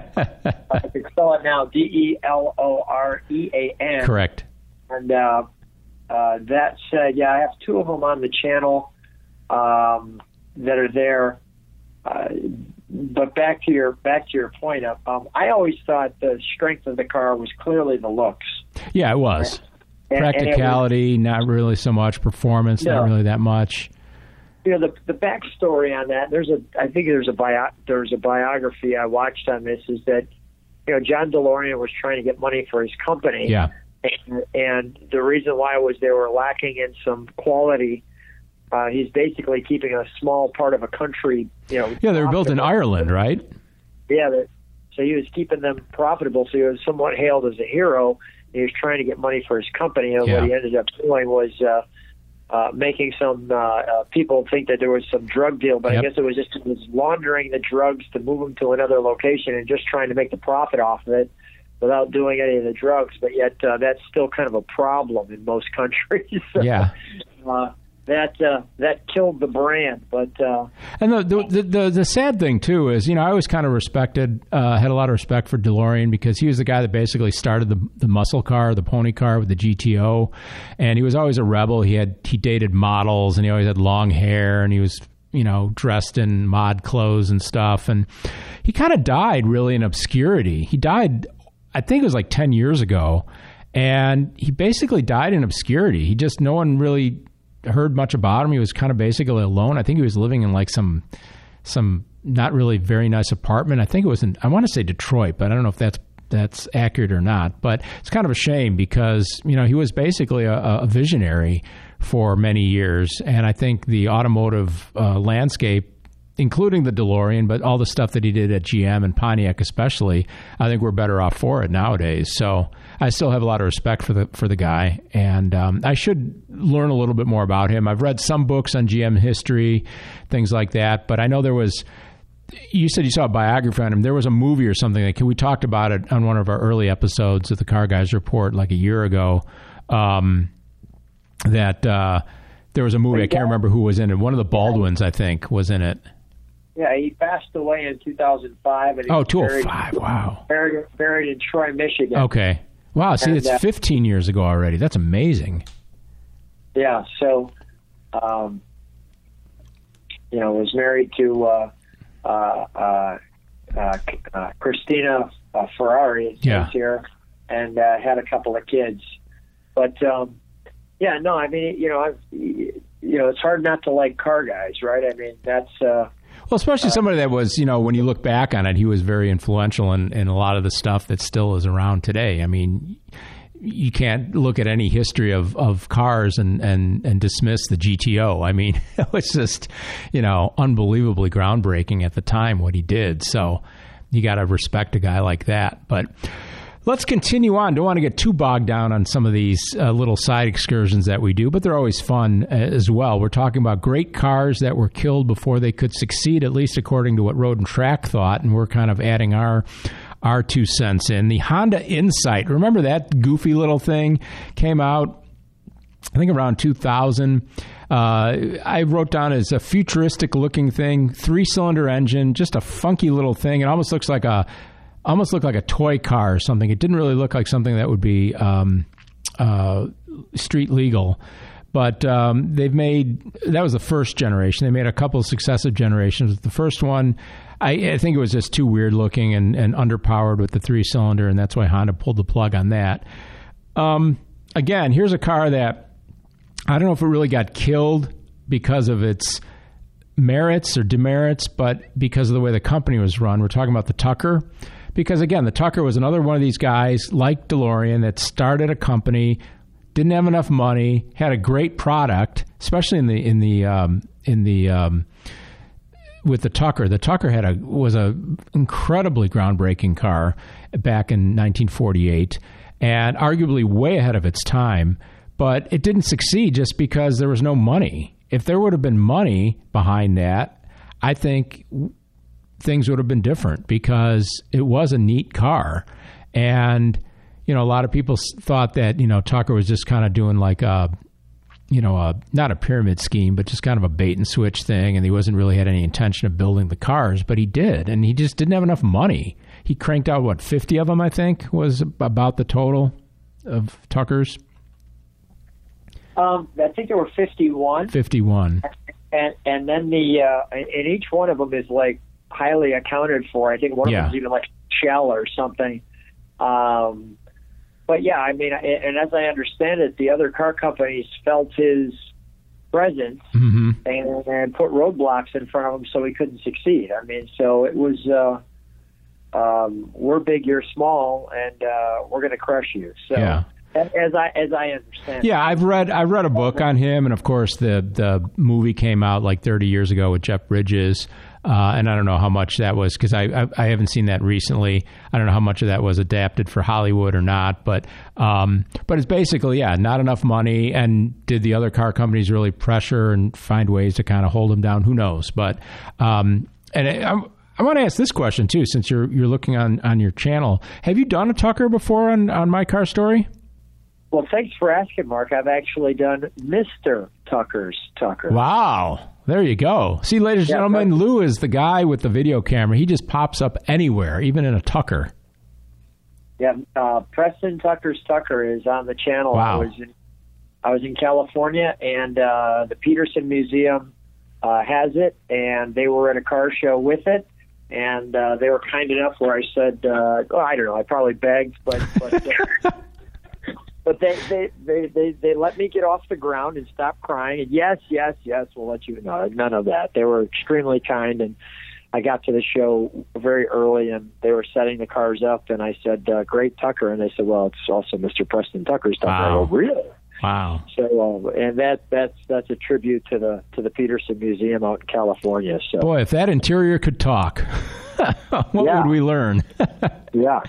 I can spell it now D E L O R E A N. correct. And uh, uh, that said, yeah, I have two of them on the channel um, that are there. Uh, but back to your back to your point, uh, um, I always thought the strength of the car was clearly the looks. Yeah, it was And- and it was- practicality, not really so much performance, not really that much. You know the the backstory on that. There's a I think there's a bio, there's a biography I watched on this is that you know John DeLorean was trying to get money for his company. Yeah, and, and the reason why was they were lacking in some quality. Uh, he's basically keeping a small part of a country, you know. yeah, they were built in Ireland, right? Yeah, so he was keeping them profitable. So he was somewhat hailed as a hero. He was trying to get money for his company, and Yeah. what he ended up doing was uh, uh, making some uh, uh, people think that there was some drug deal, but Yep. I guess it was just he was laundering the drugs to move them to another location and just trying to make the profit off of it without doing any of the drugs. But yet, uh, that's still kind of a problem in most <laughs> countries. Yeah. uh, that uh, that killed the brand, but. Uh, And the the, the the sad thing too is, you know, I always kind of respected, uh, had a lot of respect for DeLorean because he was the guy that basically started the the muscle car, the pony car with the GTO, and he was always a rebel. He had he dated models, and he always had long hair, and he was you know dressed in mod clothes and stuff, and he kind of died really in obscurity. He died, I think it was like ten years ago, and he basically died in obscurity. He just no one really heard much about him. He was kind of basically alone. I think he was living in like some some not really very nice apartment. I think it was in I want to say Detroit, but I don't know if that's that's accurate or not. But it's kind of a shame because you know he was basically a, a visionary for many years, and I think the automotive uh, landscape. Including the DeLorean, but all the stuff that he did at GM and Pontiac, especially, I think we're better off for it nowadays. So I still have a lot of respect for the for the guy, and um, I should learn a little bit more about him. I've read some books on GM history, things like that, but I know there was. You said you saw a biography on him. There was a movie or something. Like we talked about it on one of our early episodes of the Car Guys Report, like a year ago. Um, that uh, there was a movie. I can't remember who was in it. One of the Baldwins, I think, was in it. Yeah, he passed away in 2005. And Oh, was 205, Buried, wow. Buried, buried in Troy, Michigan. Okay. Wow. See, And, it's uh, 15 years ago already. That's amazing. Yeah, so, um, you know, was married to uh, uh, uh, uh, uh, Cristina uh, Ferrare, Yeah. here, and uh, had a couple of kids. But, um, yeah, no, I mean, you know, I've, you know, it's hard not to like car guys, right? I mean, that's uh, Well, especially uh, somebody that was, you know, when you look back on it, he was very influential in, in a lot of the stuff that still is around today. I mean, you can't look at any history of, of cars and, and, and dismiss the GTO. I mean, <laughs> it was just, you know, unbelievably groundbreaking at the time what he did. So you got to respect a guy like that. But let's continue on. Don't want to get too bogged down on some of these uh, little side excursions that we do, but they're always fun uh, as well. We're talking about great cars that were killed before they could succeed, at least according to what Road and Track thought, and we're kind of adding our our two cents in. The Honda Insight. Remember that goofy little thing came out I think around 2000. Uh, I wrote down as a futuristic looking thing, three cylinder engine, just a funky little thing. It almost looks like a almost looked like a toy car or something. It didn't really look like something that would be um, uh, street legal. But um, they've made that was the first generation. They made a couple of successive generations. The first one, I, I think it was just too weird looking and, and underpowered with the three cylinder, and that's why Honda pulled the plug on that. Um, again, here's a car that I don't know if it really got killed because of its merits or demerits, but because of the way the company was run. We're talking about the Tucker. Because again, the Tucker was another one of these guys like DeLorean that started a company, didn't have enough money, had a great product, especially in the in the um, in the um, with the Tucker. The Tucker had a was a incredibly groundbreaking car back in 1948, and arguably way ahead of its time. But it didn't succeed just because there was no money. If there would have been money behind that, I think things would have been different because it was a neat car. And, you know, a lot of people thought that, you know, Tucker was just kind of doing like a, you know, a, not a pyramid scheme, but just kind of a bait and switch thing. And he wasn't really had any intention of building the cars, but he did. And he just didn't have enough money. He cranked out, what, 50 of them, I think, was about the total of Tucker's. Um, I think there were 51. 51. And, and then the, uh, and each one of them is like highly accounted for. I think one Yeah. of them is even like Shell or something. Um, but yeah, I mean, and as I understand it, the other car companies felt his presence Mm-hmm. and, and put roadblocks in front of him so he couldn't succeed. I mean, so it was, uh, um, we're big, you're small, and uh, we're going to crush you. So, Yeah. as I as I understand, Yeah, I've read I read a book on him, and of course the the movie came out like 30 years ago with Jeff Bridges, uh, and I don't know how much that was because I, I I haven't seen that recently. I don't know how much of that was adapted for Hollywood or not, but um, but it's basically yeah, not enough money, and did the other car companies really pressure and find ways to kind of hold them down? Who knows? But um, and I, I want to ask this question too, since you're you're looking on on your channel. Have you done a Tucker before on on my car story? Well, thanks for asking, Mark. I've actually done Mister Tucker's Tucker. Wow. There you go. See, ladies and Yeah, gentlemen, Lou is the guy with the video camera. He just pops up anywhere, even in a Tucker. Yeah, uh, Preston Tucker's Tucker is on the channel. Wow. I was in I was in California, and uh, the Petersen Museum uh, has it, and they were at a car show with it. And uh, they were kind enough where I said, uh, oh, I don't know, I probably begged, but but, <laughs> uh, but they, they, they, they, they let me get off the ground and stop crying. And yes, yes, yes, we'll let you know. None of that. They were extremely kind, and I got to the show very early, and they were setting the cars up, and I said, uh, "Great Tucker," and they said, "Well, it's also Mr. Preston Tucker's Tucker." I go, really? Wow. So, uh, and that that's that's a tribute to the to the Petersen Museum out in California. So, Boy, if that interior could talk, <laughs> what Yeah. would we learn? <laughs> yeah,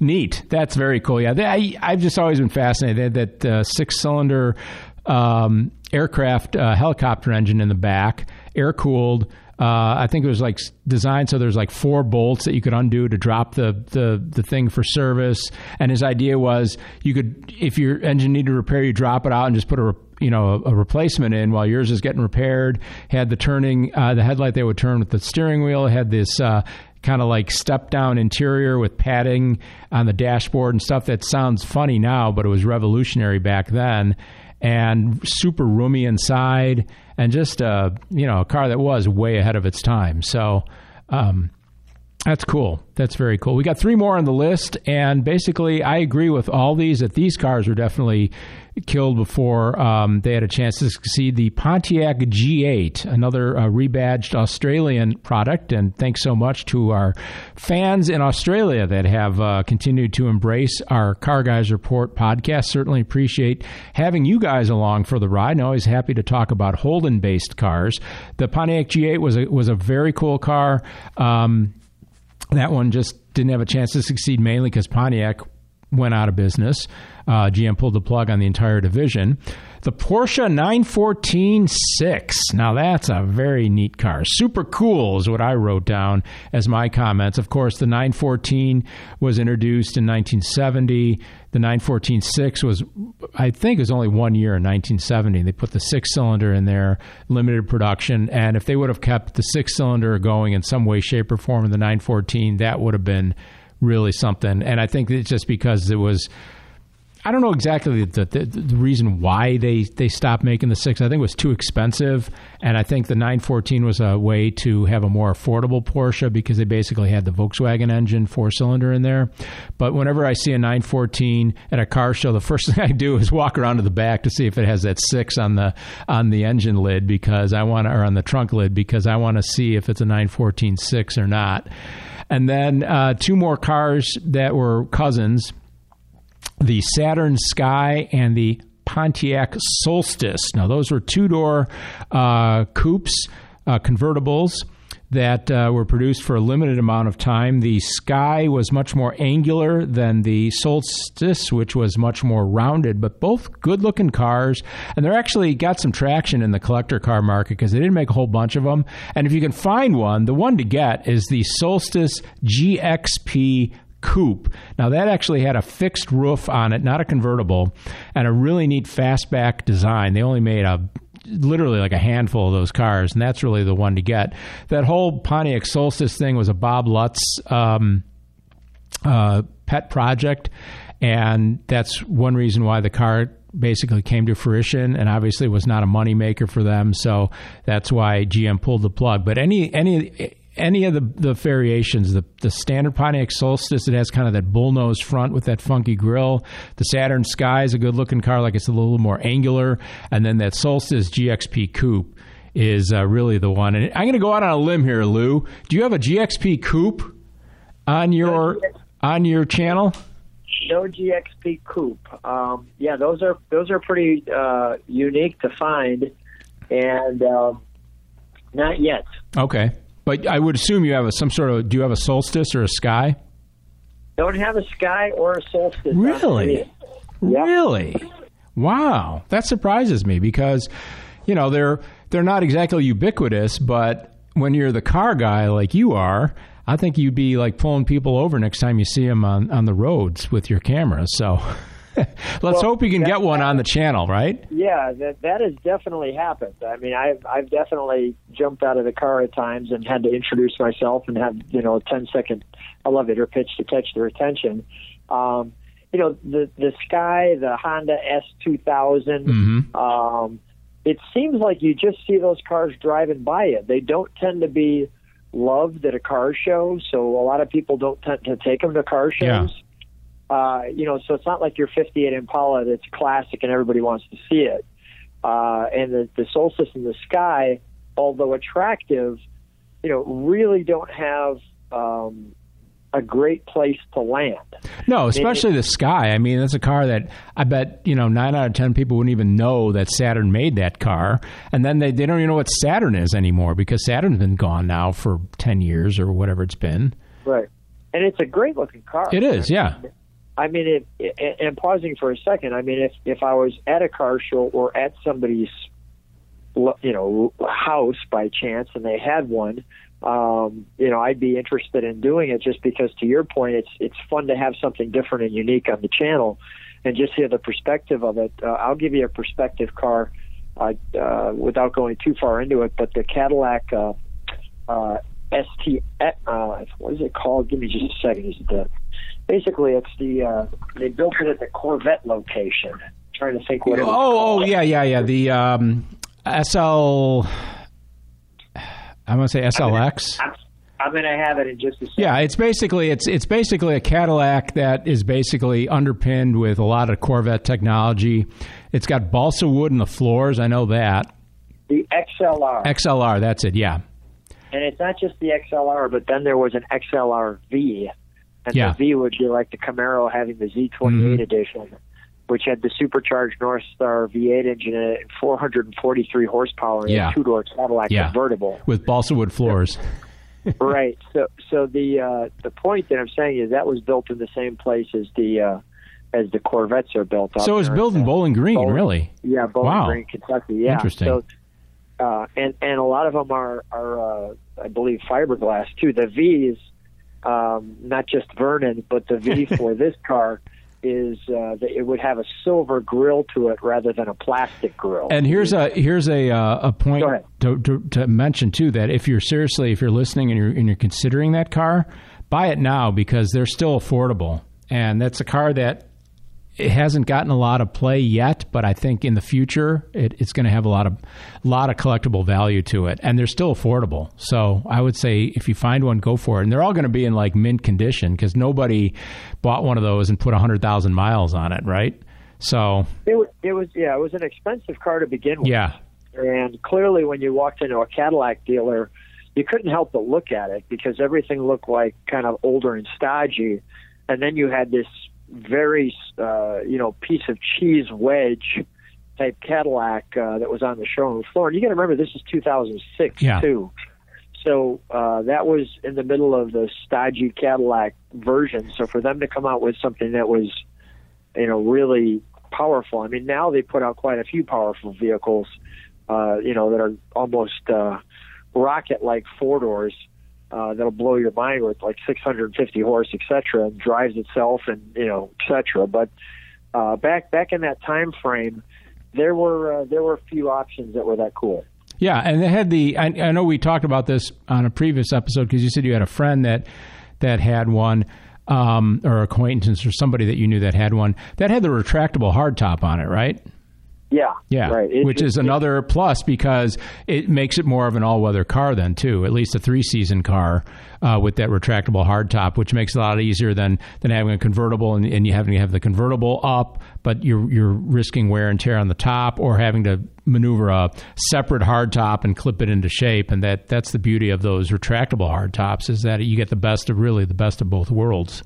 Neat. That's very cool. Yeah, I, I've just always been fascinated that uh, six-cylinder um, aircraft uh, helicopter engine in the back, air-cooled. Uh, I think it was like designed so there's like four bolts that you could undo to drop the, the the thing for service. And his idea was you could, if your engine needed repair, you drop it out and just put a you know a, a replacement in while yours is getting repaired. Had the turning uh, the headlight they would turn with the steering wheel. Had this. Uh, kind of like step down interior with padding on the dashboard and stuff that sounds funny now, but it was revolutionary back then. And super roomy inside, and just uh, you know a car that was way ahead of its time. So, um, That's cool. That's very cool. We got three more on the list, and basically, I agree with all these that these cars are definitely killed before um, they had a chance to succeed. The Pontiac G8, another uh, rebadged Australian product, and thanks so much to our fans in Australia that have uh, continued to embrace our Car Guys Report podcast. Certainly appreciate having you guys along for the ride, and always happy to talk about Holden-based cars. The Pontiac G8 was a, was a very cool car. Um, that one just didn't have a chance to succeed mainly because Pontiac went out of business. Uh, GM pulled the plug on the entire division. The Porsche 914 6. Now, that's a very neat car. Super cool is what I wrote down as my comments. Of course, the 914 was introduced in 1970. The 914 6 was, I think, it was only one year in 1970. They put the six cylinder in there, limited production. And if they would have kept the six cylinder going in some way, shape, or form in the 914, that would have been really something. And I think it's just because it was I don't know exactly the, the, the, reason why they, they stopped making the six. I think it was too expensive, and I think the 914 was a way to have a more affordable Porsche because they basically had the Volkswagen engine four cylinder in there. But whenever I see a 914 at a car show, the first <laughs> thing I do is walk around to the back to see if it has that six on the on the engine lid because I want to or on the trunk lid because I want to see if it's a 914 six or not. And then uh, two more cars that were cousins the Saturn Sky and the Pontiac Solstice. Now, those were two door uh, coupes, uh, convertibles that uh, were produced for a limited amount of time. The Sky was much more angular than the Solstice, which was much more rounded, but both good looking cars. And they're actually got some traction in the collector car market because they didn't make a whole bunch of them. And if you can find one, the one to get is the Solstice GXP coupe. Now, that actually had a fixed roof on it, not a convertible, and a really neat fastback design. They only made a literally like a handful of those cars, and that's really the one to get. That whole Pontiac Solstice thing was a Bob Lutz um, uh, pet project, and that's one reason why the car basically came to fruition and obviously was not a moneymaker for them so that's why GM pulled the plug but any any any of the, the variations, the, the standard Pontiac Solstice, it has kind of that bullnose front with that funky grill. The Saturn Sky is a good looking car, like it's a little more angular. And then that Solstice GXP Coupe is uh, really the one. And I'm going to go out on a limb here, Lou. Do you have a GXP Coupe on your on your channel? No GXP Coupe. Um, yeah, those are those are pretty uh, unique to find, and uh, not yet. Okay. But I would assume you have a, some sort of. Do you have a solstice or a sky? Don't have a sky or a solstice. Really? Yep. Really? Wow, that surprises me because you know they're they're not exactly ubiquitous, but when you're the car guy like you are, I think you'd be like pulling people over next time you see them on on the roads with your camera. So. <laughs> <laughs> Let's well, hope you can get one on the channel, right? Yeah, that that has definitely happened. I mean, I've I've definitely jumped out of the car at times and had to introduce myself and have you know a 10 second elevator pitch to catch their attention. Um, you know, the the Sky, the Honda S2000. Mm-hmm. Um, it seems like you just see those cars driving by you. They don't tend to be loved at a car show, so a lot of people don't tend to take them to car shows. Yeah. Uh, you know, so it's not like your 58 Impala that's classic and everybody wants to see it. Uh, and the, the Solstice in the Sky, although attractive, you know, really don't have um, a great place to land. No, especially the Sky. I mean, that's a car that I bet you know nine out of ten people wouldn't even know that Saturn made that car, and then they they don't even know what Saturn is anymore because Saturn's been gone now for ten years or whatever it's been. Right, and it's a great looking car. It is, yeah. I mean, it, and pausing for a second, I mean, if if I was at a car show or at somebody's, you know, house by chance and they had one, um, you know, I'd be interested in doing it just because, to your point, it's it's fun to have something different and unique on the channel, and just hear the perspective of it. Uh, I'll give you a perspective car, uh, uh, without going too far into it, but the Cadillac. Uh, uh, ST, uh, what is it called? Give me just a second. Is it the basically it's the uh, they built it at the Corvette location. I'm trying to think what. Oh, oh yeah, yeah, yeah. The um, SL. I'm gonna say SLX. I'm, I'm going to have it in just a second. Yeah, it's basically it's it's basically a Cadillac that is basically underpinned with a lot of Corvette technology. It's got balsa wood in the floors. I know that. The XLR. XLR, that's it. Yeah. And it's not just the XLR, but then there was an XLR V, and Yeah. the V would be like the Camaro having the Z28 Mhm. edition, which had the supercharged North Star V8 engine in it, and 443 horsepower, and Yeah. a two-door Cadillac Yeah. convertible. With balsa wood floors. <laughs> right. So, so the uh, the point that I'm saying is that was built in the same place as the uh, as the Corvettes are built. So it's there. built in Bowling Green, Bowling- really. Yeah, Bowling Wow. Green, Kentucky. Yeah. Interesting. So, uh, and and a lot of them are are uh, I believe fiberglass too. The V is um, not just Vernon, but the V <laughs> for this car is uh, that it would have a silver grill to it rather than a plastic grill. And here's a here's a uh, a point to, to to mention too that if you're seriously if you're listening and you're and you're considering that car, buy it now because they're still affordable. And that's a car that it hasn't gotten a lot of play yet, but I think in the future it, it's going to have a lot of lot of collectible value to it, and they're still affordable. So I would say if you find one, go for it. And they're all going to be in like mint condition because nobody bought one of those and put hundred thousand miles on it, right? So It was, it was yeah, it was an expensive car to begin with. yeah, And clearly, when you walked into a Cadillac dealer, you couldn't help but look at it because everything looked like kind of older and stodgy. And then you had this very, uh, you know, piece of cheese wedge type Cadillac uh, that was on the showroom floor. And you got to remember, this is 2006 Yeah. too. So uh, that was in the middle of the stodgy Cadillac version. So for them to come out with something that was, you know, really powerful. I mean, now they put out quite a few powerful vehicles, uh, you know, that are almost uh, rocket-like four doors uh, that'll blow your mind with like 650 horse, etc., and drives itself, and you know, etc. But uh, back back in that time frame, there were uh, there were a few options that were that cool. Yeah, and they had the. I, I know we talked about this on a previous episode because you said you had a friend that that had one, um, or acquaintance or somebody that you knew that had one that had the retractable hardtop on it, right? Yeah, Yeah, right. It- which it- is another plus because it makes it more of an all-weather car then too. At least a three-season car uh, with that retractable hardtop, which makes it a lot easier than than having a convertible and, and you having to have the convertible up, but you're you're risking wear and tear on the top, or having to maneuver a separate hardtop and clip it into shape. And that that's the beauty of those retractable hardtops is that you get the best of really the best of both worlds.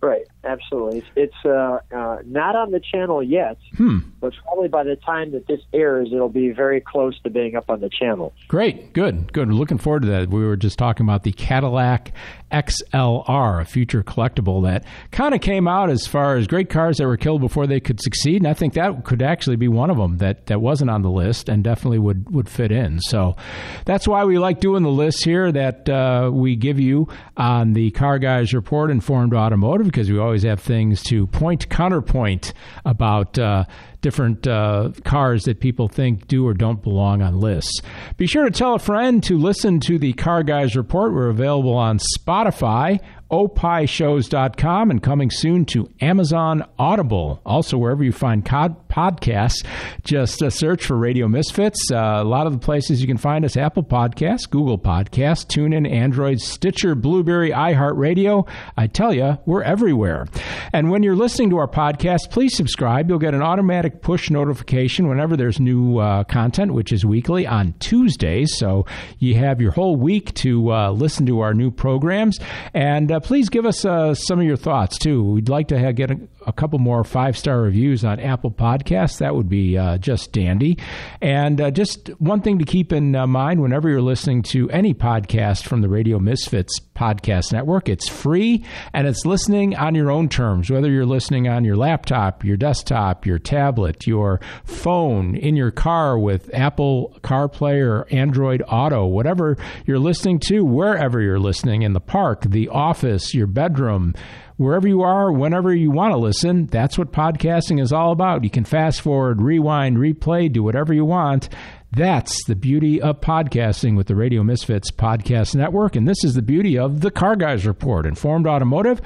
Right, absolutely. It's, it's uh, uh, not on the channel yet, Hmm. but probably by the time that this airs, it'll be very close to being up on the channel. Great, good, good. Looking forward to that. We were just talking about the Cadillac XLR, a future collectible that kind of came out as far as great cars that were killed before they could succeed, and I think that could actually be one of them that, that wasn't on the list and definitely would would fit in. So that's why we like doing the lists here that uh, we give you on the Car Guys Report Informed Automotive because we always have things to point counterpoint about. Uh, different uh, cars that people think do or don't belong on lists. Be sure to tell a friend to listen to the Car Guys Report. We're available on Spotify, opishows.com, and coming soon to Amazon Audible. Also, wherever you find podcasts, just uh, search for Radio Misfits. Uh, a lot of the places you can find us Apple Podcasts, Google Podcasts, TuneIn, Android, Stitcher, Blubrry, iHeartRadio. I tell you, we're everywhere. And when you're listening to our podcast, please subscribe. You'll get an automatic push notification whenever there's new uh, content, which is weekly on Tuesdays. So you have your whole week to uh, listen to our new programs. And uh, please give us uh, some of your thoughts, too. We'd like to have, get a couple more five star reviews on Apple Podcasts. That would be uh, just dandy. And uh, just one thing to keep in uh, mind whenever you're listening to any podcast from the Radio Misfits podcast network, it's free and it's listening on your own terms, whether you're listening on your laptop, your desktop, your tablet, your phone, in your car with Apple CarPlay or Android Auto, whatever you're listening to, wherever you're listening, in the park, the office, your bedroom wherever you are, whenever you want to listen. That's what podcasting is all about. You can fast forward, rewind, replay, do whatever you want. That's the beauty of podcasting with the Radio Misfits Podcast Network. And this is the beauty of the Car Guys Report, Informed Automotive.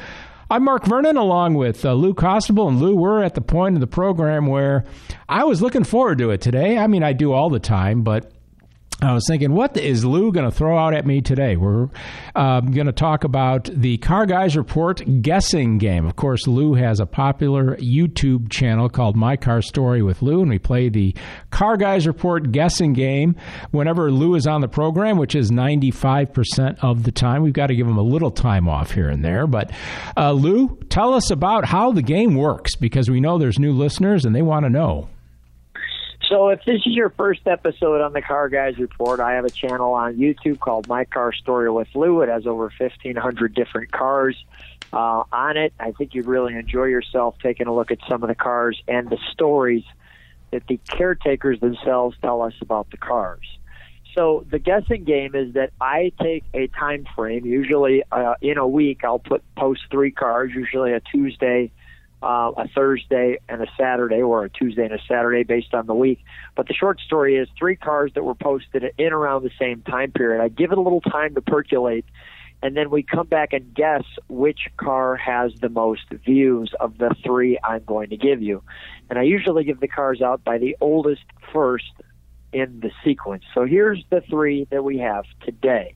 I'm Mark Vernon along with uh, Lou Costabile. And Lou, we're at the point of the program where I was looking forward to it today. I mean, I do all the time, but I was thinking, what is Lou going to throw out at me today? We're um, going to talk about the Car Guys Report guessing game. Of course, Lou has a popular YouTube channel called My Car Story with Lou, and we play the Car Guys Report guessing game whenever Lou is on the program, which is 95% of the time. We've got to give him a little time off here and there. But uh, Lou, tell us about how the game works because we know there's new listeners and they want to know. So, if this is your first episode on the Car Guys Report, I have a channel on YouTube called My Car Story with Lou. It has over 1,500 different cars uh, on it. I think you'd really enjoy yourself taking a look at some of the cars and the stories that the caretakers themselves tell us about the cars. So, the guessing game is that I take a time frame, usually uh, in a week, I'll put post three cars, usually a Tuesday uh, a Thursday and a Saturday, or a Tuesday and a Saturday based on the week. But the short story is three cars that were posted in around the same time period. I give it a little time to percolate, and then we come back and guess which car has the most views of the three I'm going to give you. And I usually give the cars out by the oldest first in the sequence. So here's the three that we have today.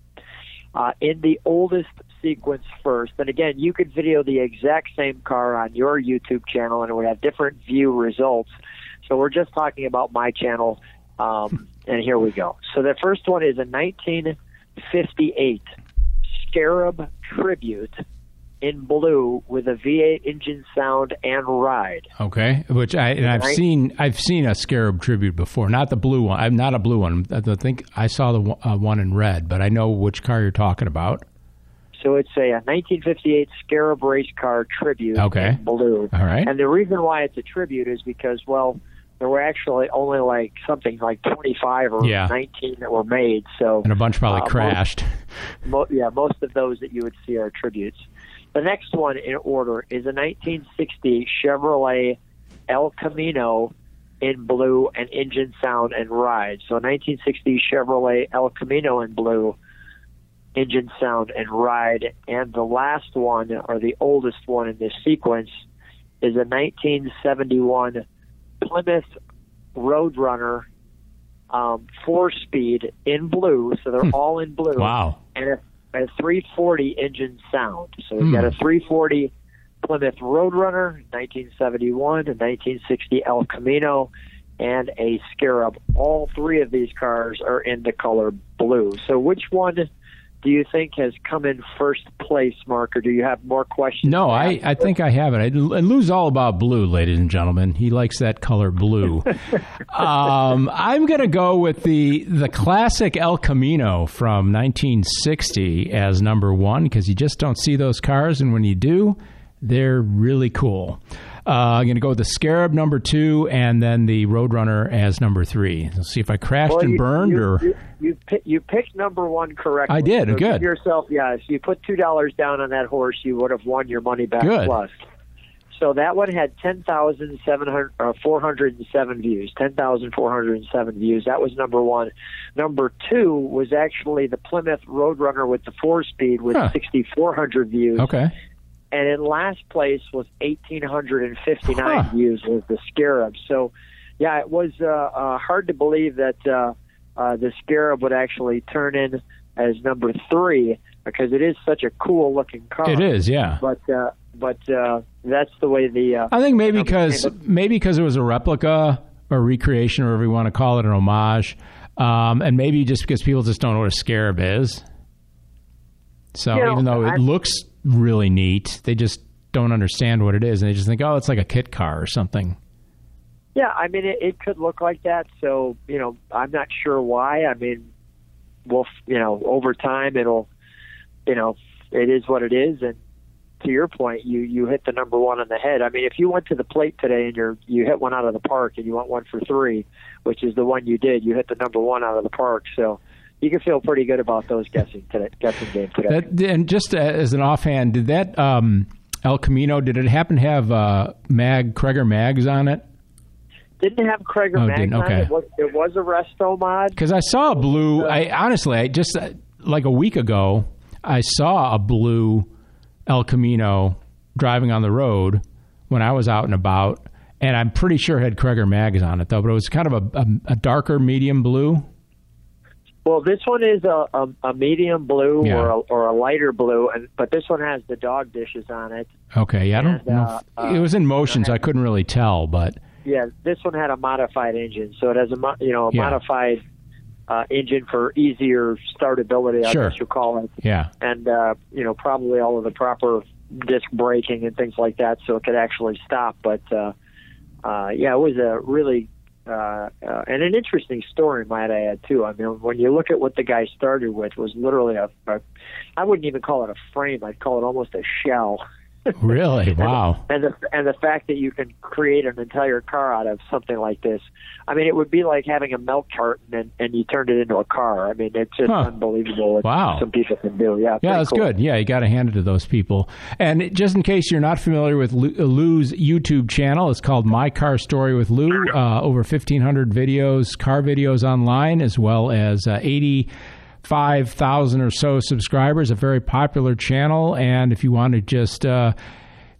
Uh, in the oldest sequence first. And again, you could video the exact same car on your YouTube channel and it would have different view results. So we're just talking about my channel. Um, <laughs> and here we go. So the first one is a 1958 Scarab Tribute in blue with a V8 engine sound and ride. Okay, which I and I've seen I've seen a Scarab tribute before, not the blue one. I'm not a blue one. I think I saw the uh, one in red, but I know which car you're talking about. So it's a, a 1958 Scarab race car tribute okay. in blue. All right. And the reason why it's a tribute is because, well, there were actually only like something like 25 or yeah. 19 that were made. So and a bunch probably uh, crashed. Most, <laughs> mo- yeah, most of those that you would see are tributes. The next one in order is a 1960 Chevrolet El Camino in blue and engine sound and ride. So 1960 Chevrolet El Camino in blue engine sound and ride. And the last one, or the oldest one in this sequence, is a 1971 Plymouth Roadrunner um, four speed in blue. So they're Hmm. all in blue. Wow. And a, a 340 engine sound. So we've Hmm. got a 340 Plymouth Roadrunner, 1971, a 1960 El Camino, and a Scarab. All three of these cars are in the color blue. So which one do you think has come in first place, Mark, or do you have more questions? No, I, I think I have it. I, and Lou's all about blue, ladies and gentlemen. He likes that color blue. <laughs> um, I'm going to go with the the classic El Camino from 1960 as number one because you just don't see those cars, and when you do, they're really cool. Uh, I'm going to go with the Scarab number two, and then the Roadrunner as number three. Let's see if I crashed Well, and you- burned, you, or you you, pick, you picked number one correctly. I did, So good. Yourself, yeah. If you put two dollars down on that horse, you would have won your money back Good. plus. So that one had ten thousand seven hundred or four hundred and seven views. Ten thousand four hundred and seven views. That was number one. Number two was actually the Plymouth Roadrunner with the four speed with Huh. sixty four hundred views. okay. And in last place was eighteen hundred and fifty nine Huh. views was the Scarab. So, yeah, it was uh, uh, hard to believe that uh, uh, the Scarab would actually turn in as number three because it is such a cool looking car. It is, yeah. But uh, but uh, that's the way the. Uh, I think maybe because maybe because it was a replica or recreation, or whatever you want to call it, an homage, um, and maybe just because people just don't know what a scarab is. So You know, even though it I'm- looks really neat, they just don't understand what it is, and they just think, oh, it's like a kit car or something. Yeah, I mean, it, it could look like that. So, you know, I'm not sure why. I mean, we'll, you know, over time it'll, you know, it is what it is. And to your point, you you hit the number one on the head. I mean, if you went to the plate today and you're you hit one out of the park and you want one for three, which is the one you did, you hit the number one out of the park. So you can feel pretty good about those guessing today, guessing game today. That, and just as an offhand, did that um, El Camino? Did it happen to have uh, mag Cragar mags on it? Didn't have Cragar Oh, Mags didn't? on Okay. it. It was, it was a resto mod. Because I saw a blue. I honestly, I just uh, like a week ago, I saw a blue El Camino driving on the road when I was out and about, and I'm pretty sure it had Cragar mags on it though. But it was kind of a, a, a darker medium blue. Well, this one is a, a, a medium blue Yeah. or a, or a lighter blue, and but this one has the dog dishes on it. Okay, yeah, I don't And, know. uh, it was in motion, so I couldn't really tell, but Yeah, this one had a modified engine, so it has a mo- you know a Yeah. modified uh, engine for easier startability, I Sure. guess you call it, yeah. and uh, you know probably all of the proper disc braking and things like that, so it could actually stop. But uh, uh, yeah, it was a really uh, uh, and an interesting story, might I add too. I mean, when you look at what the guy started with, was literally a, a I wouldn't even call it a frame; I'd call it almost a shell. Really? Wow. And the and the fact that you can create an entire car out of something like this, I mean, it would be like having a milk carton and, and you turned it into a car. I mean, it's just Huh. unbelievable what Wow. some people can do. Yeah, Yeah, that's cool. good. Yeah, you got to hand it to those people. And just in case you're not familiar with Lou's YouTube channel, it's called My Car Story with Lou. Uh, over 1,500 videos, car videos online, as well as uh, 85,000 or so subscribers. A very popular channel. And if you want to just uh,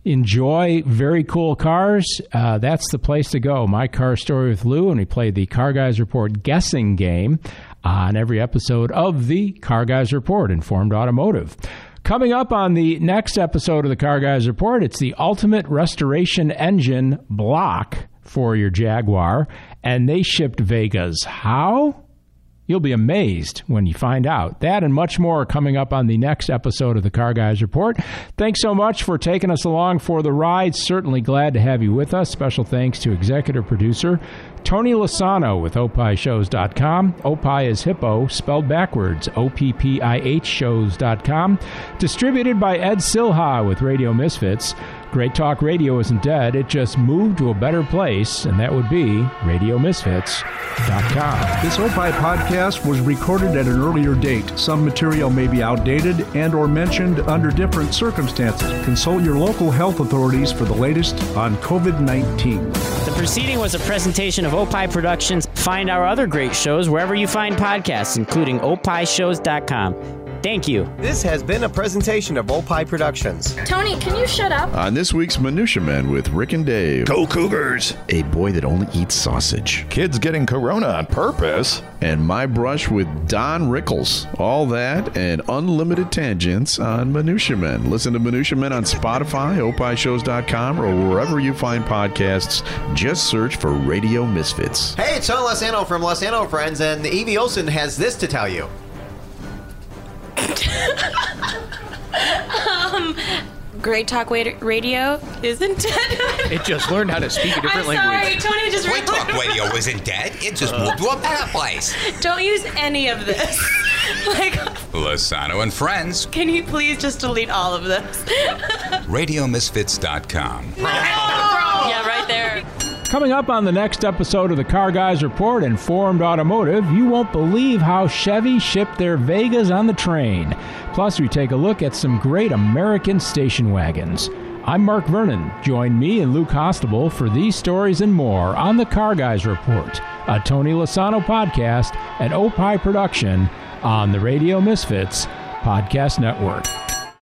enjoy very cool cars, uh, that's the place to go. My Car Story with Lou, and we play the Car Guys Report guessing game on every episode of the Car Guys Report, Informed Automotive. Coming up on the next episode of the Car Guys Report, it's the ultimate restoration engine block for your Jaguar, and they shipped Vegas. How? You'll be amazed when you find out. That and much more are coming up on the next episode of the Car Guys Report. Thanks so much for taking us along for the ride. Certainly glad to have you with us. Special thanks to executive producer Tony Lasano with opishows.com. Opie is hippo, spelled backwards, O-P-P-I-H shows.com. Distributed by Ed Silha with Radio Misfits. Great Talk Radio isn't dead. It just moved to a better place, and that would be RadioMisfits.com. This OPI podcast was recorded at an earlier date. Some material may be outdated and or mentioned under different circumstances. Consult your local health authorities for the latest on COVID-19. The proceeding was a presentation of OPI Productions. Find our other great shows wherever you find podcasts, including opishows.com. Thank you. This has been a presentation of Opie Productions. Tony, can you shut up? On this week's Minutia Men with Rick and Dave. Go Cougars! A boy that only eats sausage. Kids getting corona on purpose. And my brush with Don Rickles. All that and unlimited tangents on Minutia Men. Listen to Minutia Men on Spotify, opishows.com, or wherever you find podcasts. Just search for Radio Misfits. Hey, it's Sean Lozano from Lozano Friends, and Evie Olson has this to tell you. <laughs> um, Great Talk Radio isn't dead. <laughs> It just learned how to speak a different I'm sorry, language. Tony just Great Talk Radio <laughs> isn't dead. It just moved to a better place. Don't use any of this. like, Lasano and Friends. can you please just delete all of this? RadioMisfits.com. yeah, right there. Coming up on the next episode of the Car Guys Report Informed Automotive, you won't believe how Chevy shipped their Vegas on the train. Plus, we take a look at some great American station wagons. I'm Mark Vernon. Join me and Lou Costabile for these stories and more on the Car Guys Report, a Tony Lasano podcast and Opie production on the Radio Misfits Podcast Network.